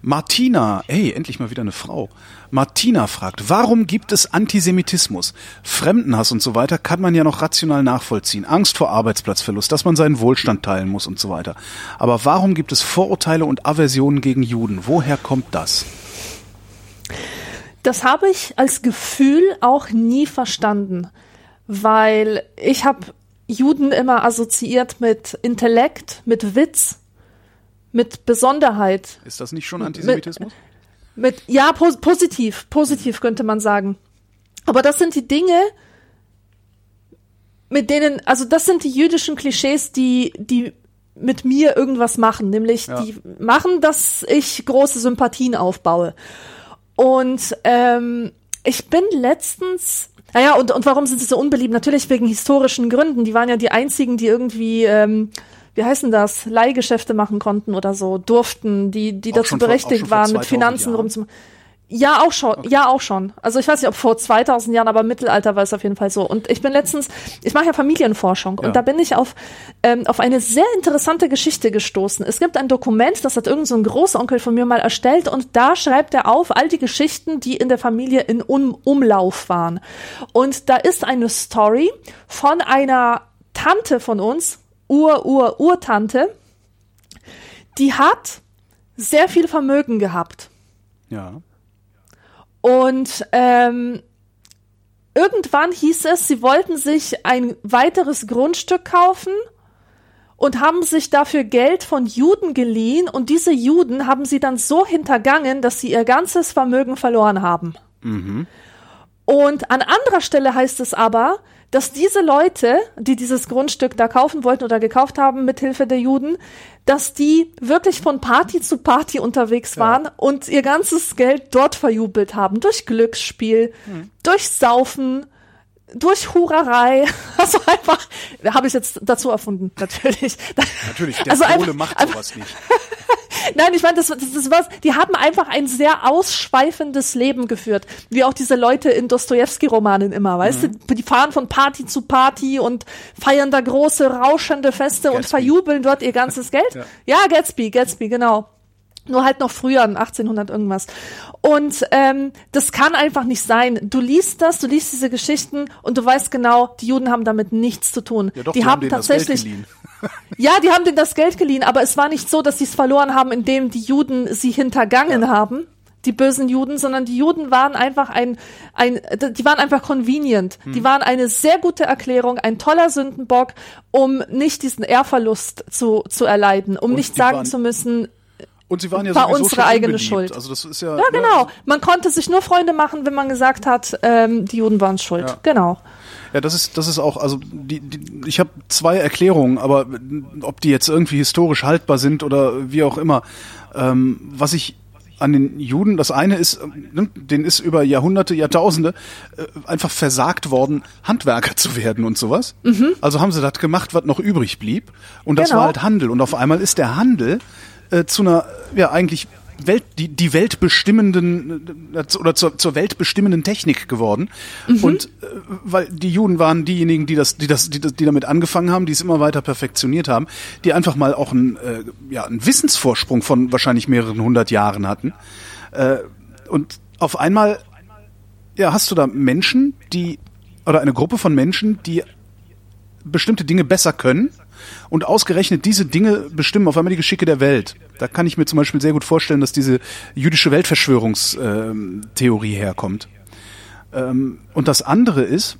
Martina, hey, endlich mal wieder eine Frau. Martina fragt, warum gibt es Antisemitismus? Fremdenhass und so weiter kann man ja noch rational nachvollziehen. Angst vor Arbeitsplatzverlust, dass man seinen Wohlstand teilen muss und so weiter. Aber warum gibt es Vorurteile und Aversionen gegen Juden? Woher kommt das? Das habe ich als Gefühl auch nie verstanden, weil ich habe Juden immer assoziiert mit Intellekt, mit Witz, mit Besonderheit, Ist das nicht schon Antisemitismus? mit ja pos positiv, positiv könnte man sagen. Aber das sind die Dinge, mit denen, also das sind die jüdischen Klischees, die die mit mir irgendwas machen, nämlich Ja. die machen, dass ich große Sympathien aufbaue. Und ähm, ich bin letztens, naja, und, und warum sind sie so unbeliebt? Natürlich wegen historischen Gründen. Die waren ja die einzigen, die irgendwie, ähm, wie heißen das, Leihgeschäfte machen konnten oder so, durften, die, die Auch dazu berechtigt vor waren, mit 2000 Finanzen rumzumachen. Ja, auch schon. Ja, auch schon. Also ich weiß nicht, ob vor 2000 Jahren, aber im Mittelalter war es auf jeden Fall so. Und ich bin letztens, ich mache ja Familienforschung Ja. und da bin ich auf ähm, auf eine sehr interessante Geschichte gestoßen. Es gibt ein Dokument, das hat irgend so ein Großonkel von mir mal erstellt und da schreibt er auf all die Geschichten, die in der Familie in um Umlauf waren. Und da ist eine Story von einer Tante von uns, Ur Ur Urtante, die hat sehr viel Vermögen gehabt. Ja. Und ähm, irgendwann hieß es, sie wollten sich ein weiteres Grundstück kaufen und haben sich dafür Geld von Juden geliehen und diese Juden haben sie dann so hintergangen, dass sie ihr ganzes Vermögen verloren haben. Und an anderer Stelle heißt es aber, dass diese Leute, die dieses Grundstück da kaufen wollten oder gekauft haben mit Hilfe der Juden, dass die wirklich von Party zu Party unterwegs waren und ihr ganzes Geld dort verjubelt haben durch Glücksspiel, durch Saufen, durch Hurerei. [laughs] Also einfach, habe ich jetzt dazu erfunden, natürlich. Natürlich, der Also Kohle macht sowas nicht. [laughs] Nein, ich meine, das, das ist was, die haben einfach ein sehr ausschweifendes Leben geführt. Wie auch diese Leute in Dostoevsky-Romanen immer, weißt Mhm. du? Die fahren von Party zu Party und feiern da große, rauschende Feste und Gatsby. verjubeln dort ihr ganzes Geld. Ja. Ja, Gatsby, Gatsby, genau. Nur halt noch früher, 1800 irgendwas. Und ähm, das kann einfach nicht sein. Du liest das, du liest diese Geschichten und du weißt genau, die Juden haben damit nichts zu tun. Ja, doch, die, die haben das tatsächlich. Ja, die haben denen das Geld geliehen, aber es war nicht so, dass sie es verloren haben, indem die Juden sie hintergangen haben. Die bösen Juden, sondern die Juden waren einfach ein, ein, die waren einfach convenient. Hm. Die waren eine sehr gute Erklärung, ein toller Sündenbock, um nicht diesen Ehrverlust zu, zu erleiden, um Und nicht sagen zu müssen, Und sie waren ja War unsere eigene unbeliebt. Schuld. Also das ist ja, Ja, genau. Man konnte sich nur Freunde machen, wenn man gesagt hat, ähm, die Juden waren schuld. Ja. Genau. Ja, das ist, das ist auch, also die, die, ich habe zwei Erklärungen, aber ob die jetzt irgendwie historisch haltbar sind oder wie auch immer, ähm, was ich an den Juden, das eine ist, ähm, denen ist über Jahrhunderte, Jahrtausende äh, einfach versagt worden, Handwerker zu werden und sowas. Also haben sie das gemacht, was noch übrig blieb. Und das Genau. war halt Handel. Und auf einmal ist der Handel äh, zu einer, ja eigentlich Welt, die, die weltbestimmenden äh, oder zur, zur weltbestimmenden Technik geworden. Und äh, weil die Juden waren diejenigen, die das, die das, die, das- die damit angefangen haben, die es immer weiter perfektioniert haben, die einfach mal auch einen, äh, ja, einen Wissensvorsprung von wahrscheinlich mehreren hundert Jahren hatten. Äh, und auf einmal ja, hast du da Menschen, die oder eine Gruppe von Menschen, die bestimmte Dinge besser können und ausgerechnet diese Dinge bestimmen auf einmal die Geschicke der Welt. Da kann ich mir zum Beispiel sehr gut vorstellen, dass diese jüdische Weltverschwörungstheorie herkommt. Ähm, und das andere ist,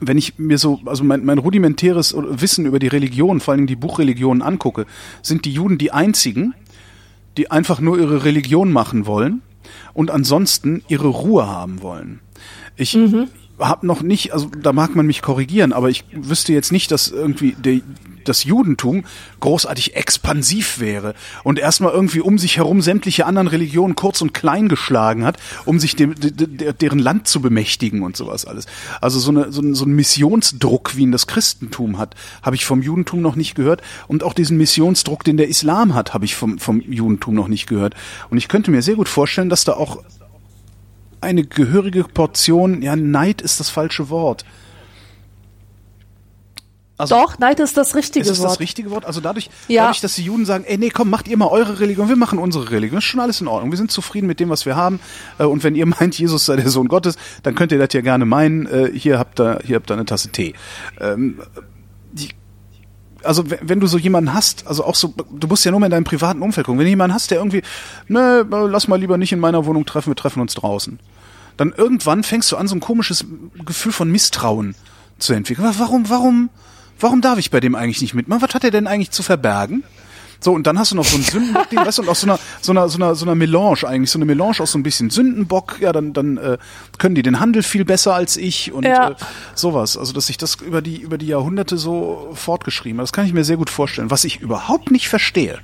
wenn ich mir so, also mein, mein rudimentäres Wissen über die Religion, vor Dingen die Buchreligionen angucke, sind die Juden die einzigen, die einfach nur ihre Religion machen wollen und ansonsten ihre Ruhe haben wollen. Ich habe noch nicht, also da mag man mich korrigieren, aber ich wüsste jetzt nicht, dass irgendwie der, das Judentum großartig expansiv wäre und erstmal irgendwie um sich herum sämtliche anderen Religionen kurz und klein geschlagen hat, um sich dem, de, de, deren Land zu bemächtigen und sowas alles. Also so, eine, so, ein, so ein Missionsdruck, wie ihn das Christentum hat, habe ich vom Judentum noch nicht gehört. Und auch diesen Missionsdruck, den der Islam hat, habe ich vom, vom Judentum noch nicht gehört. Und ich könnte mir sehr gut vorstellen, dass da auch eine gehörige Portion, ja, Neid ist das falsche Wort. Also, Doch, Neid ist das richtige ist Wort. das richtige Wort? Also dadurch, Ja. dadurch, dass die Juden sagen, ey, nee, komm, macht ihr mal eure Religion, wir machen unsere Religion, ist schon alles in Ordnung. Wir sind zufrieden mit dem, was wir haben. Äh, Und wenn ihr [laughs] meint, Jesus sei der Sohn Gottes, dann könnt ihr das ja gerne meinen. Äh, Hier habt ihr, hier habt ihr eine Tasse Tee. Ähm, die, also wenn, wenn du so jemanden hast, also auch so, du musst ja nur mal in deinem privaten Umfeld gucken. Wenn du jemanden hast, der irgendwie, ne, lass mal lieber nicht in meiner Wohnung treffen, wir treffen uns draußen. Dann irgendwann fängst du an, so ein komisches Gefühl von Misstrauen zu entwickeln. Warum, warum, warum darf ich bei dem eigentlich nicht mitmachen? Was hat er denn eigentlich zu verbergen? So, und dann hast du noch so einen Sündenbock, den, weißt du, und aus so einer, so einer, so einer, so einer Melange eigentlich, so eine Melange aus so ein bisschen Sündenbock, ja, dann, dann äh, können die den Handel viel besser als ich und Ja. äh, sowas. Also, dass sich das über die, über die Jahrhunderte so fortgeschrieben hat, das kann ich mir sehr gut vorstellen. Was ich überhaupt nicht verstehe,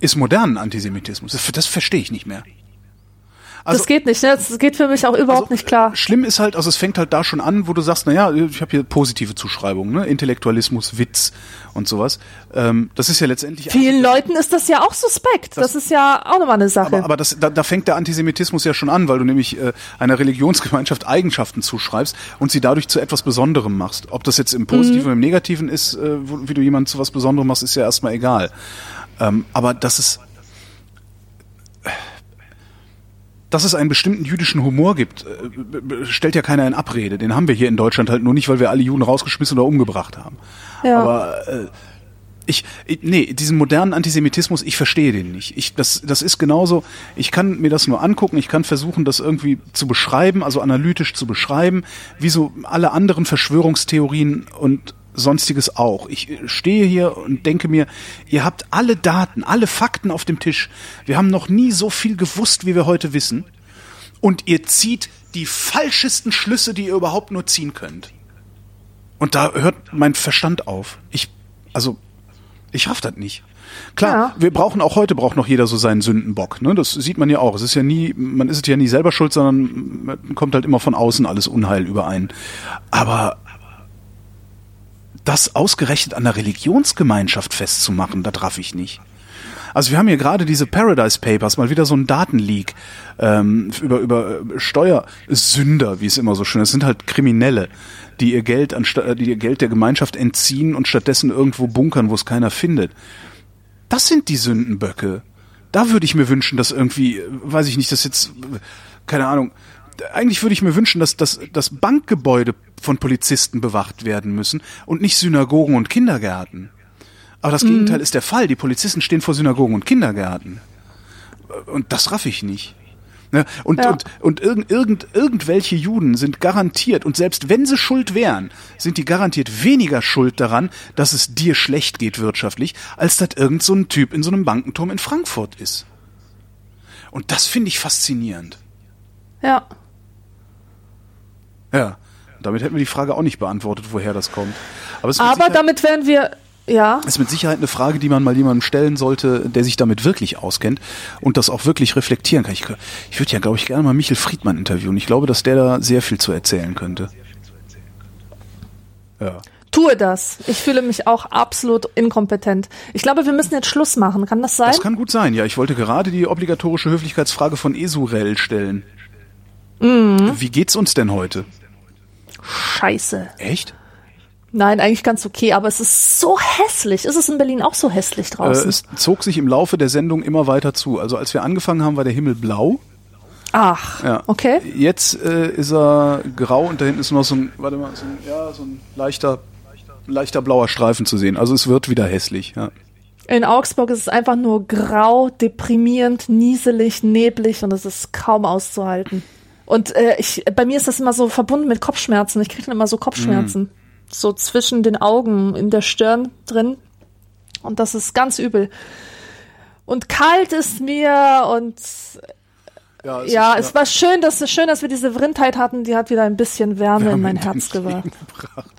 ist modernen Antisemitismus. Das, das verstehe ich nicht mehr. Also- das geht nicht, ne? Das geht für mich auch überhaupt Also, nicht klar. Schlimm ist halt, also es fängt halt da schon an, wo du sagst, na ja, ich habe hier positive Zuschreibungen, ne? Intellektualismus, Witz und sowas. Ähm, das ist ja letztendlich Vielen Leuten ist das ja auch suspekt. Das, ist ja auch nochmal eine Sache. aber, aber das, da, da fängt der Antisemitismus ja schon an, weil du nämlich äh, einer Religionsgemeinschaft Eigenschaften zuschreibst und sie dadurch zu etwas Besonderem machst. Ob das jetzt im Positiven oder im Negativen ist, äh, wie du jemanden zu was Besonderem machst, ist ja erstmal egal. Ähm, aber dass es dass es einen bestimmten jüdischen Humor gibt, äh, stellt ja keiner in Abrede. Den haben wir hier in Deutschland halt nur nicht, weil wir alle Juden rausgeschmissen oder umgebracht haben. Ja. Aber äh, ich, ich, nee, diesen modernen Antisemitismus, ich verstehe den nicht. Ich, das, das ist genauso, ich kann mir das nur angucken, ich kann versuchen, das irgendwie zu beschreiben, also analytisch zu beschreiben, wie so alle anderen Verschwörungstheorien und sonstiges auch. Ich stehe hier und denke mir, ihr habt alle Daten, alle Fakten auf dem Tisch. Wir haben noch nie so viel gewusst, wie wir heute wissen. Und ihr zieht die falschesten Schlüsse, die ihr überhaupt nur ziehen könnt. Und da hört mein Verstand auf. Ich, also, ich raff das nicht. Klar, Ja. wir brauchen auch heute braucht noch jeder so seinen Sündenbock. Ne? Das sieht man ja auch. Es ist ja nie, man ist es ja nie selber schuld, sondern man kommt halt immer von außen alles Unheil überein. Aber das ausgerechnet an der Religionsgemeinschaft festzumachen, da raff ich nicht. Also wir haben hier gerade diese Paradise Papers, mal wieder so ein Datenleak ähm, über über äh, Steuersünder, wie es immer so schön ist. Es sind halt Kriminelle, die ihr Geld ansta- die ihr Geld der Gemeinschaft entziehen und stattdessen irgendwo bunkern, wo es keiner findet. Das sind die Sündenböcke. Da würde ich mir wünschen, dass irgendwie, äh, weiß ich nicht, dass jetzt, äh, keine Ahnung, eigentlich würde ich mir wünschen, dass, dass, dass Bankgebäude von Polizisten bewacht werden müssen und nicht Synagogen und Kindergärten. Aber das Gegenteil ist der Fall. Die Polizisten stehen vor Synagogen und Kindergärten. Und das raff ich nicht. Ne? Und, Ja. und, und irgend, irgend, irgendwelche Juden sind garantiert, und selbst wenn sie schuld wären, sind die garantiert weniger schuld daran, dass es dir schlecht geht wirtschaftlich, als dass irgend so ein Typ in so einem Bankenturm in Frankfurt ist. Und das finde ich faszinierend. Ja. Ja. Damit hätten wir die Frage auch nicht beantwortet, woher das kommt. Aber es ist mit Aber damit wären wir, ja, ist mit Sicherheit eine Frage, die man mal jemandem stellen sollte, der sich damit wirklich auskennt und das auch wirklich reflektieren kann. Ich, ich würde ja, glaube ich, gerne mal Michel Friedmann interviewen. Ich glaube, dass der da sehr viel zu erzählen könnte. Ja. tue das. Ich fühle mich auch absolut inkompetent. Ich glaube, wir müssen jetzt Schluss machen. Kann das sein? Das kann gut sein, ja. Ich wollte gerade die obligatorische Höflichkeitsfrage von Esurel stellen. Wie geht's uns denn heute? Scheiße. Echt? Nein, eigentlich ganz okay, aber es ist so hässlich. Ist es in Berlin auch so hässlich Äh, draußen? es zog sich im Laufe der Sendung immer weiter zu. Also als wir angefangen haben, war der Himmel blau. Ach, Ja. okay. Jetzt äh, ist er grau und da hinten ist noch so ein, warte mal, so ein, ja, so ein leichter, leichter blauer Streifen zu sehen. Also es wird wieder hässlich. Ja. In Augsburg ist es einfach nur grau, deprimierend, nieselig, neblig und es ist kaum auszuhalten. Und äh, ich, bei mir ist das immer so verbunden mit Kopfschmerzen. Ich kriege dann immer so Kopfschmerzen. So zwischen den Augen, in der Stirn drin. Und das ist ganz übel. Und kalt ist mir und Ja, ja, ist- es war schön, dass es schön, dass wir diese Vrindheit hatten. Die hat wieder ein bisschen Wärme in Wärme mein in Herz dein gebracht. Gebracht.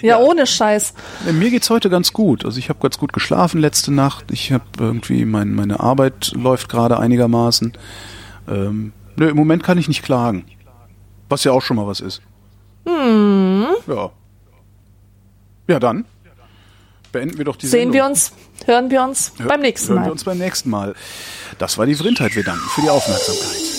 Ja, ohne Scheiß. Ja, Mir geht's heute ganz gut. Also ich habe ganz gut geschlafen letzte Nacht. Ich habe irgendwie mein, meine Arbeit läuft gerade einigermaßen. Ähm, nö, im Moment kann ich nicht klagen. Was ja auch schon mal was ist. Ja. Ja, dann beenden wir doch die Sehen Sendung. wir uns, hören wir uns Hör- beim nächsten hören Mal. wir uns beim nächsten Mal. Das war die Vrindheit. Wir danken für die Aufmerksamkeit.